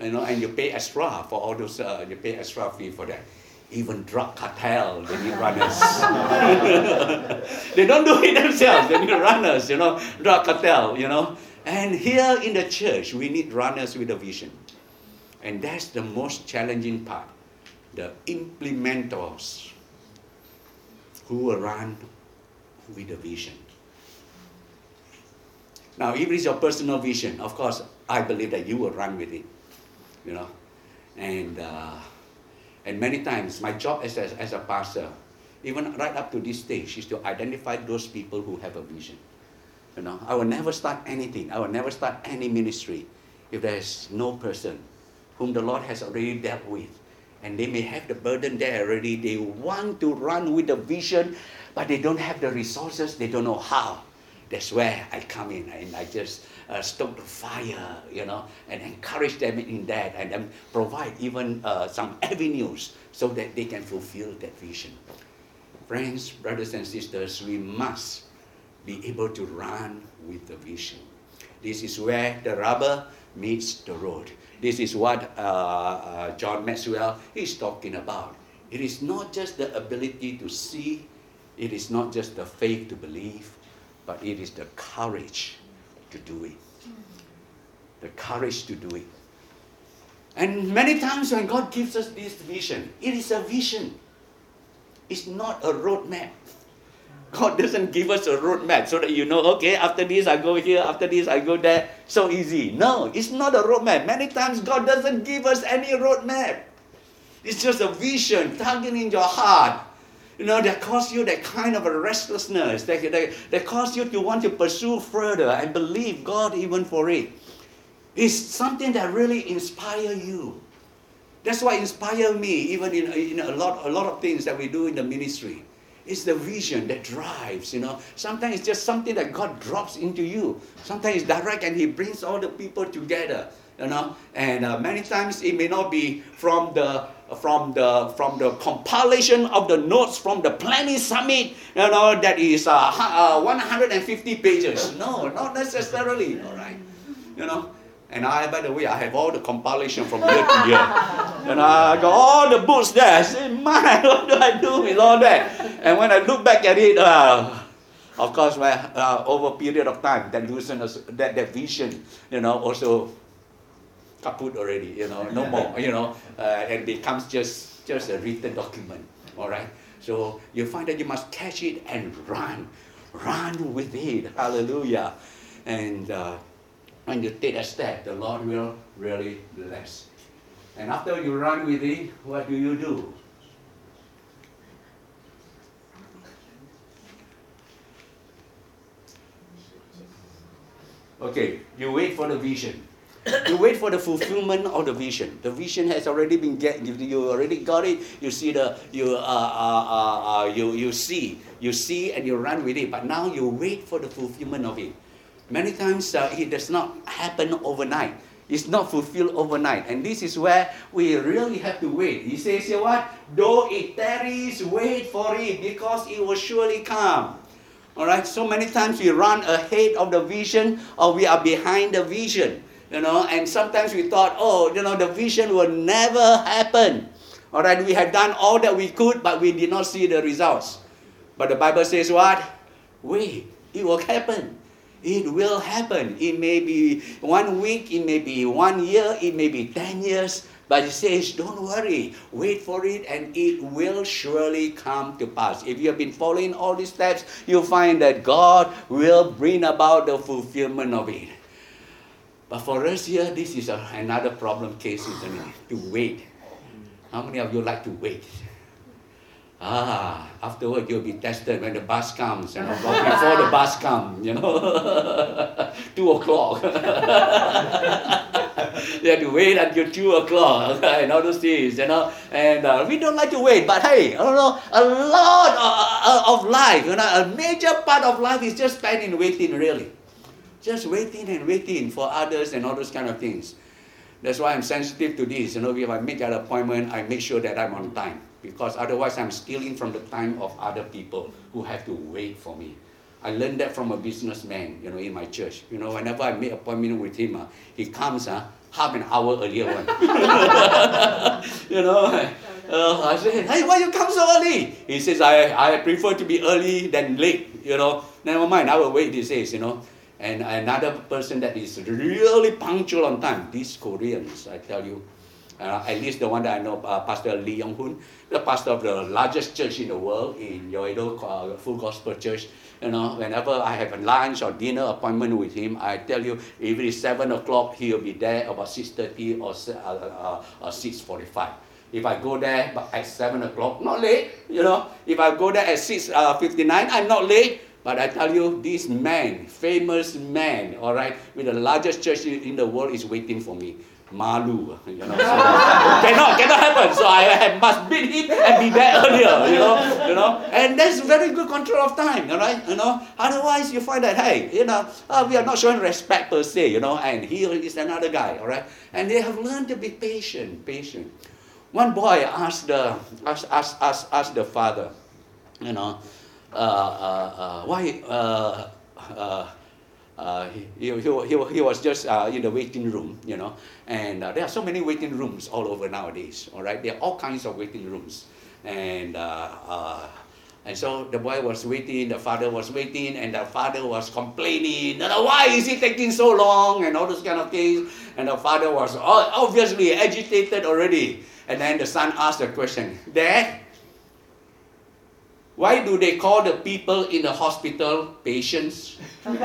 you know, and you pay extra for all those. Uh, you pay extra fee for that even drug cartel, they need runners. they don't do it themselves, they need runners, you know, drug cartel, you know. And here in the church, we need runners with a vision. And that's the most challenging part. The implementers who will run with a vision. Now, if it's your personal vision, of course, I believe that you will run with it. You know, and uh, and many times, my job as a, as a pastor, even right up to this stage, is to identify those people who have a vision. You know, I will never start anything. I will never start any ministry if there is no person whom the Lord has already dealt with. And they may have the burden there already. They want to run with the vision, but they don't have the resources. They don't know how. That's where I come in and I just uh, stoke the fire, you know, and encourage them in that and then provide even uh, some avenues so that they can fulfill that vision. Friends, brothers and sisters, we must be able to run with the vision. This is where the rubber meets the road. This is what uh, uh, John Maxwell is talking about. It is not just the ability to see, it is not just the faith to believe, but it is the courage to do it. The courage to do it. And many times when God gives us this vision, it is a vision. It's not a roadmap. God doesn't give us a roadmap so that you know, okay, after this I go here, after this I go there. So easy. No, it's not a roadmap. Many times God doesn't give us any roadmap. It's just a vision tugging in your heart. You know, that cause you that kind of a restlessness, that, that, that cause you to want to pursue further and believe God even for it. It's something that really inspire you. That's why inspire me even in, in a, lot, a lot of things that we do in the ministry. It's the vision that drives, you know. Sometimes it's just something that God drops into you. Sometimes it's direct and He brings all the people together, you know. And uh, many times it may not be from the from the from the compilation of the notes from the planning summit, you know, that is uh, uh, 150 pages. No, not necessarily. All right, you know. And I, by the way, I have all the compilation from year to year. And I got all the books there. I say, man, what do I do with all that? And when I look back at it, uh, of course, my, uh, over a period of time, that vision, that, that vision, you know, also kaput already, you know, no more, you know, uh, and becomes just, just a written document, all right? So you find that you must catch it and run, run with it, hallelujah. And uh, when you take a step, the Lord will really bless. And after you run with it, what do you do? Okay, you wait for the vision. you wait for the fulfillment of the vision. The vision has already been get. You already got it. You see the you uh, uh, uh, uh, you you see you see and you run with it. But now you wait for the fulfillment of it. Many times uh, it does not happen overnight. It's not fulfilled overnight. And this is where we really have to wait. He says here what? Though it tarries, wait for it because it will surely come. All right, so many times we run ahead of the vision or we are behind the vision. You know, and sometimes we thought, oh, you know, the vision will never happen. All right, we have done all that we could, but we did not see the results. But the Bible says what? Wait, it will happen. It will happen. It may be one week, it may be one year, it may be 10 years. But he says, don't worry, wait for it, and it will surely come to pass. If you have been following all these steps, you'll find that God will bring about the fulfillment of it. But for us here, this is a, another problem case, it? To wait. How many of you like to wait? Ah, afterward you'll be tested when the bus comes, you know, before the bus comes, you know, two o'clock. you have to wait until two o'clock, and all those things, you know. And uh, we don't like to wait, but hey, I don't know, a lot of, of life, you know, a major part of life is just spent in waiting, really. Just waiting and waiting for others and all those kind of things. That's why I'm sensitive to this. You know, if I make an appointment, I make sure that I'm on time because otherwise I'm stealing from the time of other people who have to wait for me. I learned that from a businessman, you know, in my church. You know, whenever I make appointment with him, uh, he comes uh, half an hour earlier one. you know, uh, I say, hey, why you come so early? He says, I, I prefer to be early than late, you know. Never mind, I will wait, he says, you know. And another person that is really punctual on time, these Koreans, I tell you, uh, at least the one that I know, uh, Pastor Lee Young Hoon, the pastor of the largest church in the world, in Yoido uh, Full Gospel Church. You know, whenever I have a lunch or dinner appointment with him, I tell you, if it is 7 o'clock, he'll be there about 6.30 or, uh, uh, 6.45. If I go there at 7 o'clock, not late, you know. If I go there at 6.59, uh, I'm not late. But I tell you, this man, famous man, all right, with the largest church in the world is waiting for me. Malu, you know. So, cannot, cannot happen. So I must beat him and be there earlier, you know, you know. And that's very good control of time, all right, you know. Otherwise, you find that hey, you know, uh, we are not showing respect per se, you know. And here is another guy, all right. And they have learned to be patient, patient. One boy asked the asked, asked, asked, asked the father, you know, uh, uh, uh, he, he, he, he, was just uh, in the waiting room, you know, and uh, there are so many waiting rooms all over nowadays, all right? There are all kinds of waiting rooms. And uh, and so the boy was waiting, the father was waiting, and the father was complaining, why is it taking so long, and all those kind of things. And the father was obviously agitated already. And then the son asked the question, Dad, why do they call the people in the hospital patients? Have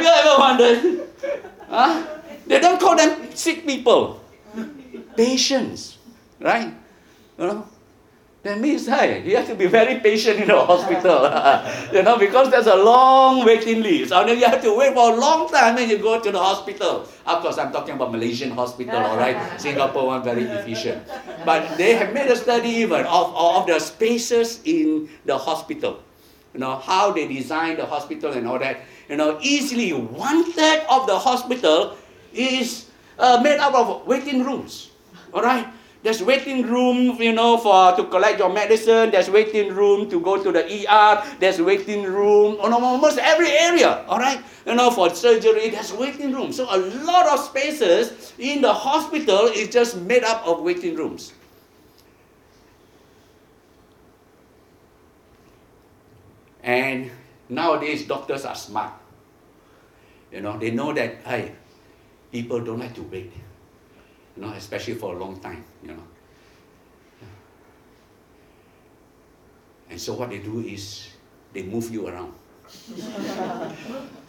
you ever wondered? Huh? They don't call them sick people. Patients, right? You know? That means, hey, you have to be very patient in the hospital, you know, because there's a long waiting list. And then you have to wait for a long time when you go to the hospital. Of course, I'm talking about Malaysian hospital, all right? Singapore one very efficient. But they have made a study even of, all of the spaces in the hospital. You know, how they design the hospital and all that. You know, easily one third of the hospital is uh, made up of waiting rooms. All right? There's waiting room, you know, for to collect your medicine. There's waiting room to go to the ER. There's waiting room on almost every area. All right, you know, for surgery. There's waiting room. So a lot of spaces in the hospital is just made up of waiting rooms. And nowadays doctors are smart. You know, they know that hey, people don't like to wait you know, especially for a long time, you know. And so what they do is they move you around.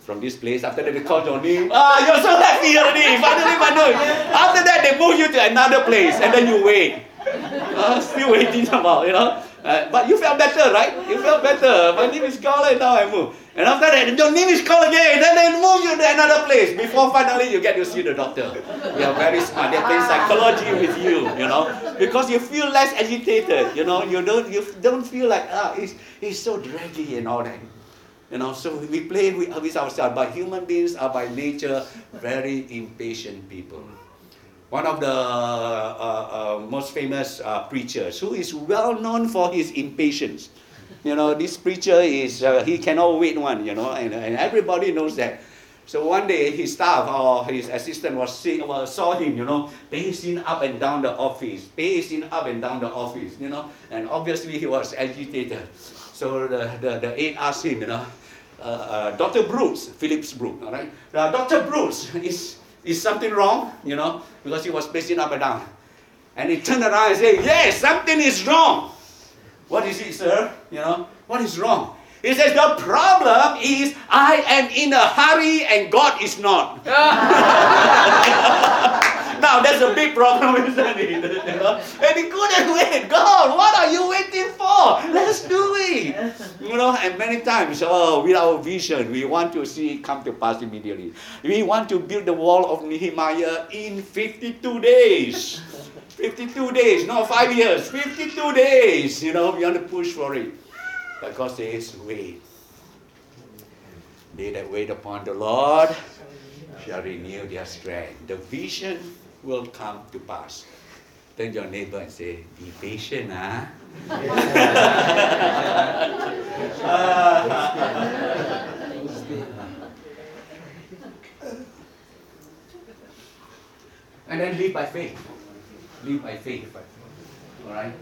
From this place, after that they call your name. Ah, you're so happy already. Finally, finally. After that, they move you to another place, and then you wait. Uh, still waiting about, you know. Uh, but you felt better, right? You felt better. My name is Colin, now I move. And after that, your name is called again. Then they move you to another place before finally you get to see the doctor. They are very smart. They're playing psychology with you, you know, because you feel less agitated. You know, you don't you don't feel like ah, it's, it's so draggy and all that. You know, so we play with, with ourselves. But human beings are by nature very impatient people one of the uh, uh, most famous uh, preachers who is well known for his impatience. You know, this preacher is, uh, he cannot wait one, you know, and, and everybody knows that. So one day his staff or his assistant was see, saw him, you know, pacing up and down the office, pacing up and down the office, you know, and obviously he was agitated. So the, the, the aide asked him, you know, uh, uh, Dr. Bruce, Phillips Brooks, all right, Dr. Bruce, is is something wrong? You know, because he was pacing up and down. And he turned around and said, Yes, something is wrong. What is it, sir? You know, what is wrong? He says, The problem is I am in a hurry and God is not. now that's a big problem, isn't it? You know? And he couldn't wait. God, what are you waiting for? Let's do it. You know, and many times, oh, with our vision, we want to see it come to pass immediately. We want to build the wall of Nehemiah in 52 days. 52 days, not five years, 52 days. You know, we want to push for it. But God says, wait. They that wait upon the Lord shall renew their strength. The vision will come to pass. Turn your neighbor and say, Be patient, huh? and then live by faith. Live by faith. All right?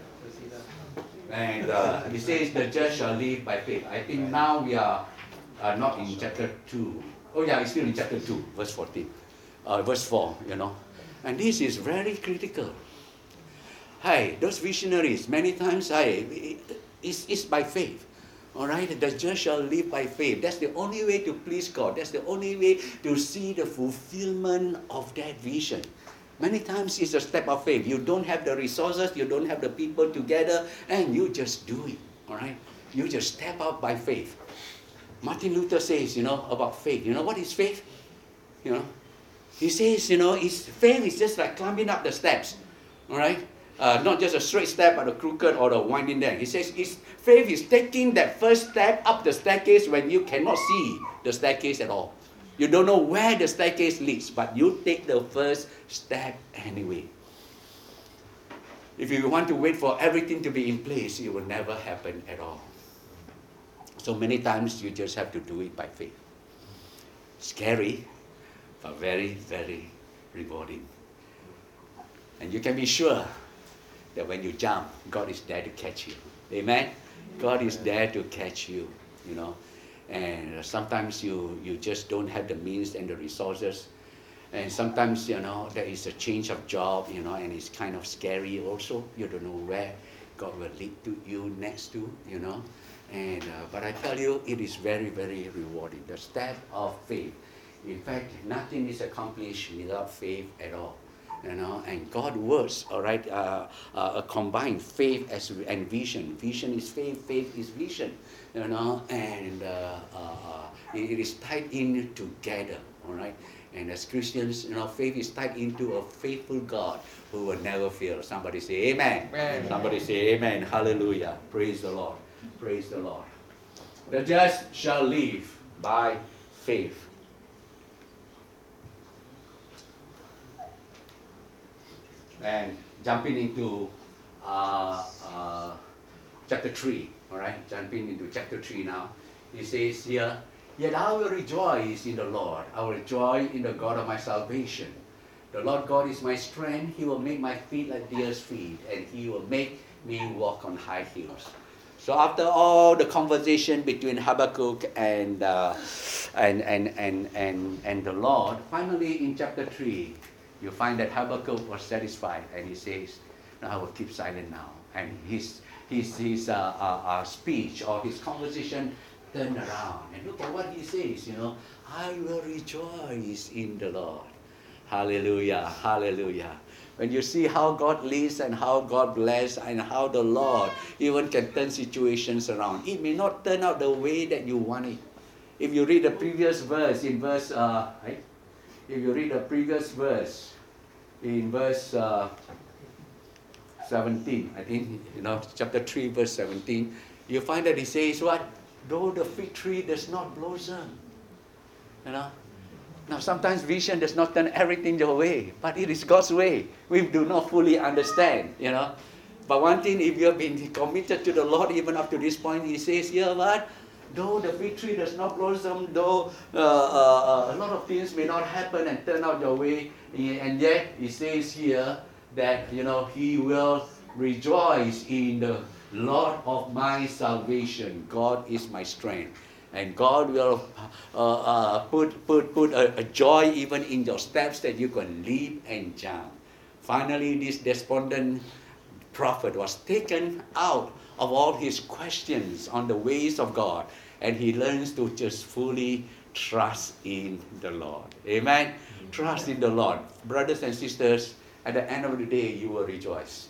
And uh, he says, The just shall live by faith. I think now we are uh, not in chapter 2. Oh, yeah, it's still in chapter 2, verse 14. Uh, verse 4, you know. And this is very critical. Hey, those visionaries, many times, hey, it's, it's by faith. All right, the just shall live by faith. That's the only way to please God. That's the only way to see the fulfillment of that vision. Many times it's a step of faith. You don't have the resources, you don't have the people together, and you just do it. All right, you just step out by faith. Martin Luther says, you know, about faith. You know what is faith? You know, he says, you know, his faith is just like climbing up the steps. All right, uh, not just a straight step, but a crooked or a winding there. He says, his faith is taking that first step up the staircase when you cannot see the staircase at all. You don't know where the staircase leads, but you take the first step anyway. If you want to wait for everything to be in place, it will never happen at all. So many times you just have to do it by faith. Scary, but very, very rewarding. And you can be sure that when you jump, God is there to catch you. Amen? God is there to catch you, you know. And sometimes you, you just don't have the means and the resources. And sometimes, you know, there is a change of job, you know, and it's kind of scary also. You don't know where God will lead to you next to, you know. And, uh, but I tell you, it is very, very rewarding. The step of faith. In fact, nothing is accomplished without faith at all. You know, and God works, all right, uh, uh, combine faith as and vision. Vision is faith, faith is vision. You know, and uh, uh, it is tied in together, all right. And as Christians, you know, faith is tied into a faithful God who will never fail. Somebody say Amen. Amen. Somebody say Amen. Hallelujah. Praise the Lord. Praise the Lord. The just shall live by faith. And jumping into uh, uh, chapter 3, all right? Jumping into chapter 3 now. He says here, Yet I will rejoice in the Lord. I will rejoice in the God of my salvation. The Lord God is my strength. He will make my feet like deer's feet, and He will make me walk on high hills. So after all the conversation between Habakkuk and, uh, and, and, and, and, and the Lord, finally in chapter 3, you find that Habakkuk was satisfied and he says, no, I will keep silent now. And his, his, his uh, uh, uh, speech or his conversation turned around. And look at what he says, you know, I will rejoice in the Lord. Hallelujah, hallelujah. When you see how God leads and how God bless and how the Lord even can turn situations around, it may not turn out the way that you want it. If you read the previous verse in verse, uh, right? If you read the previous verse in verse uh, 17, I think, you know, chapter 3, verse 17, you find that he says what? Though the fig tree does not blossom, you know, now, sometimes vision does not turn everything your way, but it is God's way. We do not fully understand, you know. But one thing, if you have been committed to the Lord even up to this point, He says here, what? Though the fig tree does not blossom, though uh, uh, a lot of things may not happen and turn out your way, and yet He says here that, you know, He will rejoice in the Lord of my salvation. God is my strength and God will uh, uh, put, put, put a, a, joy even in your steps that you can leap and jump. Finally, this despondent prophet was taken out of all his questions on the ways of God, and he learns to just fully trust in the Lord. Amen. Trust in the Lord. Brothers and sisters, at the end of the day, you will rejoice.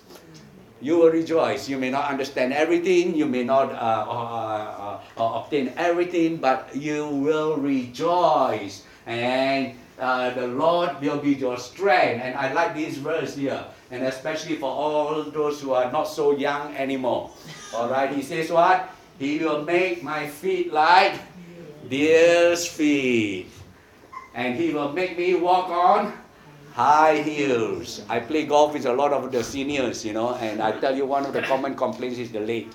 You will rejoice. You may not understand everything, you may not uh, uh, uh, uh obtain everything, but you will rejoice. And uh, the Lord will be your strength. And I like this verse here, and especially for all those who are not so young anymore. All right, he says what? He will make my feet like deer's feet, and he will make me walk on high heels. I play golf with a lot of the seniors, you know, and I tell you one of the common complaints is the leg.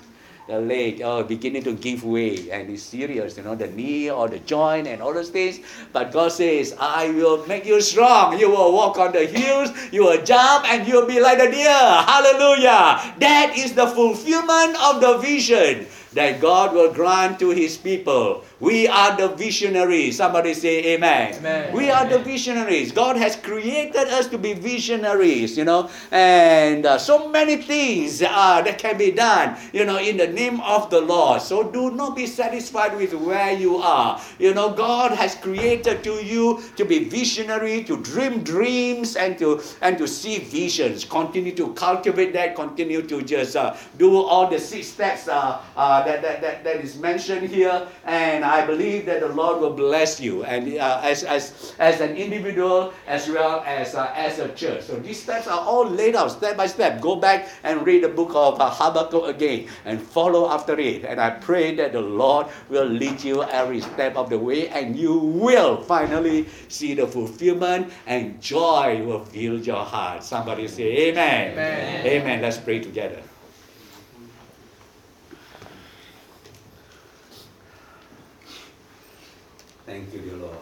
The leg, oh, beginning to give way, and it's serious, you know, the knee or the joint and all those things. But God says, I will make you strong. You will walk on the hills, you will jump, and you'll be like a deer. Hallelujah. That is the fulfillment of the vision that God will grant to his people. We are the visionaries. Somebody say amen. amen. We are the visionaries. God has created us to be visionaries, you know, and uh, so many things uh, that can be done, you know, in the name of the Lord. So do not be satisfied with where you are. You know, God has created to you to be visionary, to dream dreams, and to and to see visions. Continue to cultivate that. Continue to just uh, do all the six steps uh, uh, that, that, that, that is mentioned here. And I believe that the Lord will bless you and uh, as, as, as an individual as well as, uh, as a church. So these steps are all laid out step by step. Go back and read the book of uh, Habakkuk again and follow after it. And I pray that the Lord will lead you every step of the way and you will finally see the fulfillment and joy will fill your heart. Somebody say amen. Amen. Amen. Let's pray together. Thank you, dear Lord.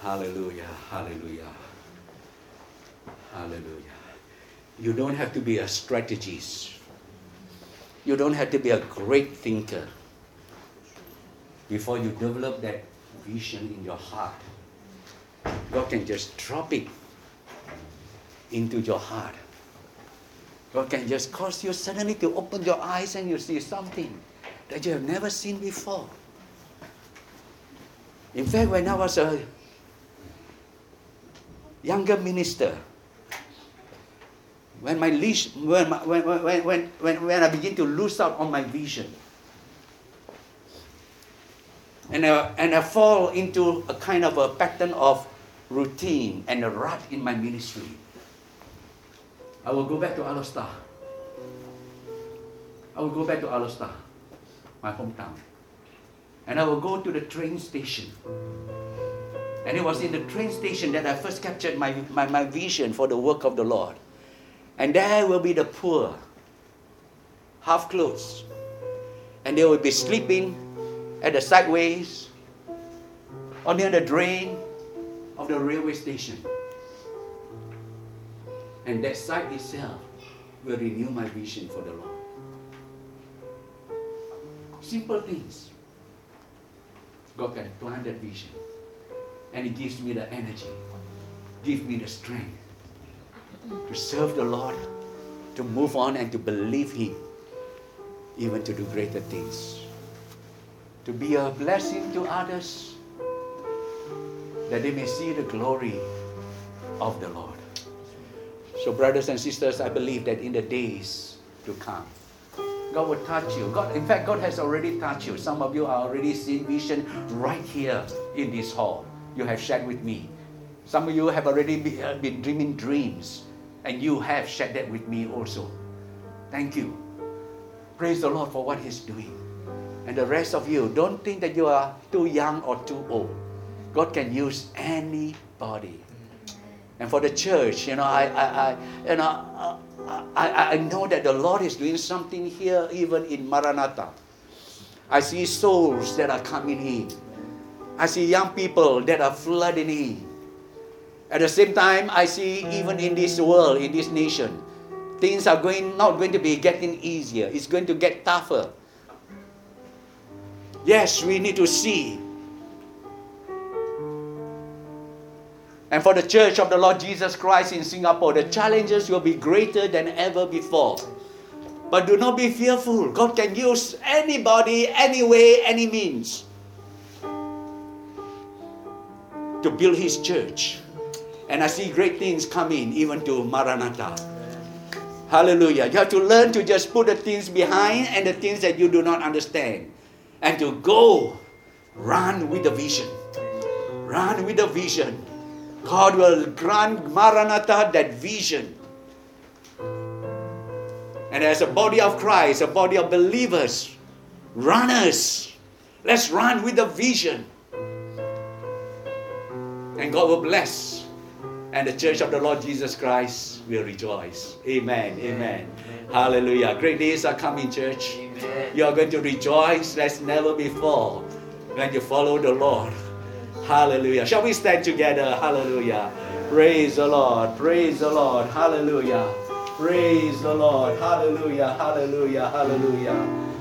Hallelujah, hallelujah, hallelujah. You don't have to be a strategist. You don't have to be a great thinker before you develop that vision in your heart. God can just drop it into your heart. God can just cause you suddenly to open your eyes and you see something that you have never seen before. In fact, when I was a younger minister, when my leash, when, when, when, when, when, when I begin to lose out on my vision, and I, and I fall into a kind of a pattern of routine and a rut in my ministry. I will go back to Alor Star. I will go back to Alor Star my hometown. And I will go to the train station. And it was in the train station that I first captured my, my, my vision for the work of the Lord. And there will be the poor, half clothes. And they will be sleeping at the sideways or near the drain of the railway station. And that sight itself will renew my vision for the Lord. Simple things. God can plant that vision. And He gives me the energy, gives me the strength to serve the Lord, to move on and to believe Him, even to do greater things. To be a blessing to others, that they may see the glory of the Lord. So, brothers and sisters, I believe that in the days to come, God will touch you. God, in fact, God has already touched you. Some of you are already seeing vision right here in this hall. You have shared with me. Some of you have already uh, been dreaming dreams, and you have shared that with me also. Thank you. Praise the Lord for what He's doing. And the rest of you, don't think that you are too young or too old. God can use anybody. And for the church, you know, I, I, I you know, I, I know that the Lord is doing something here, even in Maranatha. I see souls that are coming in. I see young people that are flooding in. At the same time, I see even in this world, in this nation, things are going not going to be getting easier. It's going to get tougher. Yes, we need to see And for the Church of the Lord Jesus Christ in Singapore, the challenges will be greater than ever before. But do not be fearful. God can use anybody, any way, any means to build His church. And I see great things coming even to Maranatha. Hallelujah. You have to learn to just put the things behind and the things that you do not understand. And to go run with the vision. Run with the vision. God will grant Maranatha that vision. And as a body of Christ, a body of believers, runners, let's run with the vision. And God will bless. And the church of the Lord Jesus Christ will rejoice. Amen. Amen. Hallelujah. Great days are coming, church. You are going to rejoice as never before when you follow the Lord. Hallelujah. Shall we stand together? Hallelujah. Praise the Lord. Praise the Lord. Hallelujah. Praise the Lord. Hallelujah. Hallelujah. Hallelujah.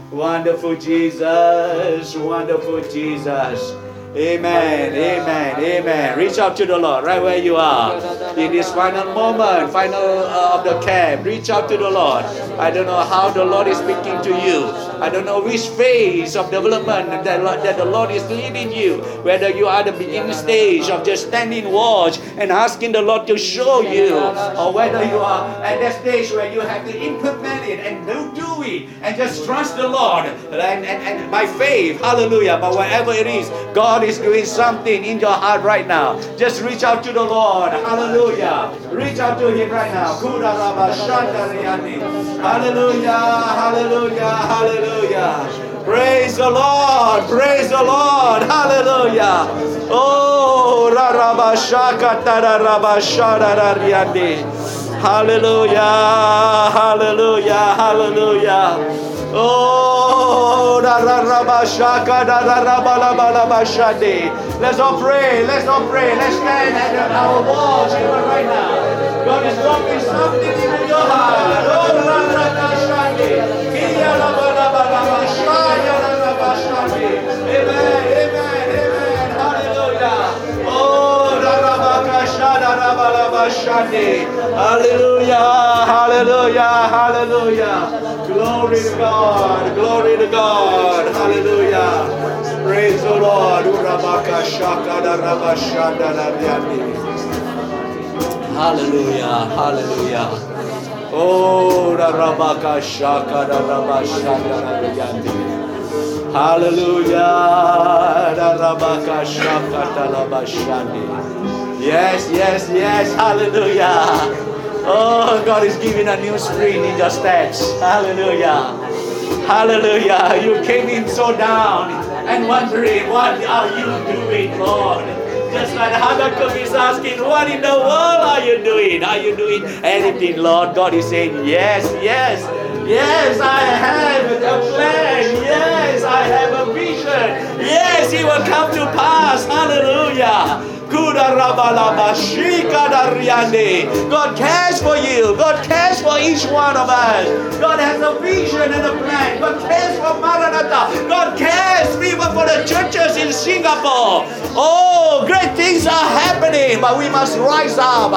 Wonderful Jesus. Wonderful Jesus. Amen, amen, amen. Reach out to the Lord right where you are. In this final moment, final uh, of the camp, reach out to the Lord. I don't know how the Lord is speaking to you. I don't know which phase of development that, that the Lord is leading you. Whether you are the beginning stage of just standing watch and asking the Lord to show you, or whether you are at that stage where you have to implement it and do, do it and just trust the Lord and, and, and by faith. Hallelujah. But wherever it is, God is doing something in your heart right now. Just reach out to the Lord. Hallelujah. Reach out to Him right now. Hallelujah. Hallelujah. Hallelujah. Praise the Lord. Praise the Lord. Hallelujah. Oh, Hallelujah. Hallelujah. Hallelujah. Oh, da raba shaka da raba raba raba shadi. Let's all pray. Let's all pray. Let's stand at our walls even right now. God is dropping something in your heart. Oh, Hallelujah. Hallelujah. Hallelujah. Glory to God. Glory to God. Hallelujah. Praise the Lord. Da. Hallelujah. Hallelujah. Oh, Rabaka Shaka Rabashanda Hallelujah. Rabaka Shaka Talabashandi. Yes, yes, yes. Hallelujah. Oh, God is giving a new spring in your steps. Hallelujah. Hallelujah. You came in so down and wondering, what are you doing, Lord? Just like Habakkuk is asking, what in the world are you doing? Are you doing anything, Lord? God is saying, yes, yes. Yes, I have a plan. Yes, I have a vision. Yes, it will come to pass. Hallelujah. God cares for you. God cares for each one of us. God has a vision and a plan. God cares for Maranatha. God cares even for the churches in Singapore. Oh, great things are happening, but we must rise up.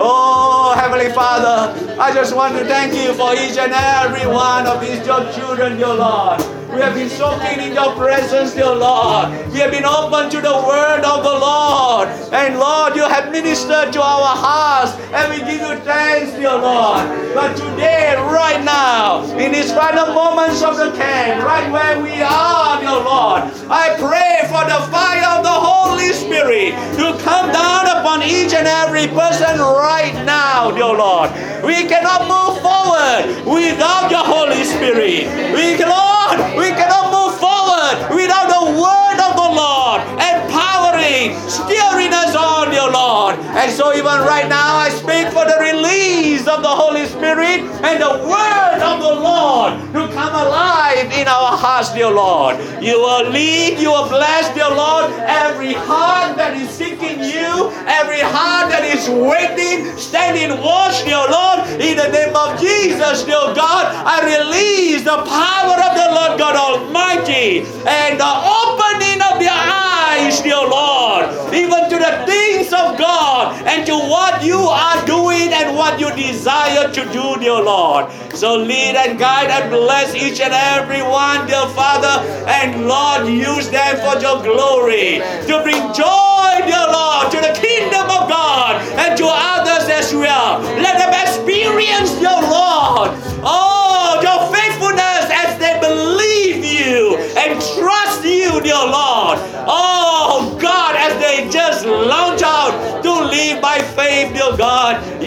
Oh, Heavenly Father, I just want to thank you for each and every one of these your children, dear Lord. We have been soaking in your presence, dear Lord. We have been open to the word of the Lord. And Lord, you have ministered to our hearts. And we give you thanks, dear Lord. But today, right now, in these final moments of the camp, right where we are, dear Lord, I pray for the fire of the Holy Spirit to come down upon each and every person right now, dear Lord. We cannot move forward without your Holy Spirit. We, Lord, we cannot move forward without the word of the Lord steering us on, dear Lord. And so, even right now, I speak for the release of the Holy Spirit and the word of the Lord to come alive in our hearts, dear Lord. You will lead, you will bless, dear Lord, every heart that is seeking you, every heart that is waiting, standing watch, dear Lord, in the name of Jesus, dear God, I release the power of the Lord God Almighty and the what you are doing and what you desire to do, dear Lord. So lead and guide and bless each and every one, dear Father, and Lord, use them for your glory to bring joy, dear Lord, to the kingdom of God and to others as well. Let them experience your Lord. Oh, your faithfulness as they believe you and trust you, dear Lord.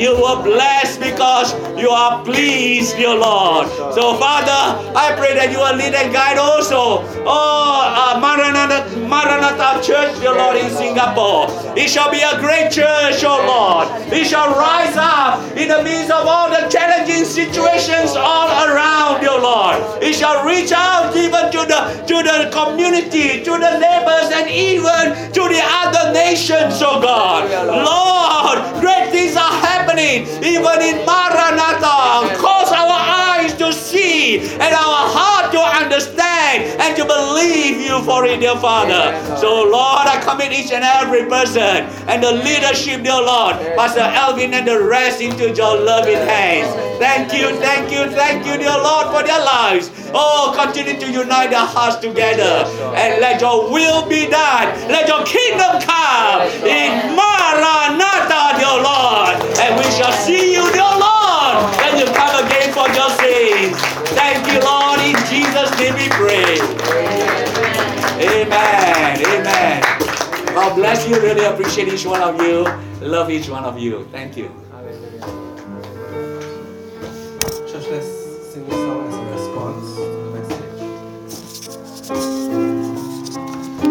You are blessed because you are pleased, dear Lord. So, Father, I pray that you will lead and guide also. Oh, uh, Maranatha, Maranatha Church, dear Lord, in Singapore. It shall be a great church, oh Lord. It shall rise up in the midst of all the challenging situations all around, dear Lord. It shall reach out even to the to the community, to the neighbors, and even to the other nations, oh God. Lord, great things are happening even in Maranatha. Cause our eyes to see and our heart to understand and to believe you for it, dear Father. So, Lord, I commit each and every person and the leadership, dear Lord, Pastor Alvin and the rest into your loving hands. Thank you, thank you, thank you, dear Lord, for their lives. Oh, continue to unite their hearts together and let your will be done. Let your kingdom come in Maranatha, dear Lord. And we shall see you, dear Lord, when you come again for your sins. Amen. Amen. God bless you. Really appreciate each one of you. Love each one of you. Thank you. Church, let's sing song as a response to the message.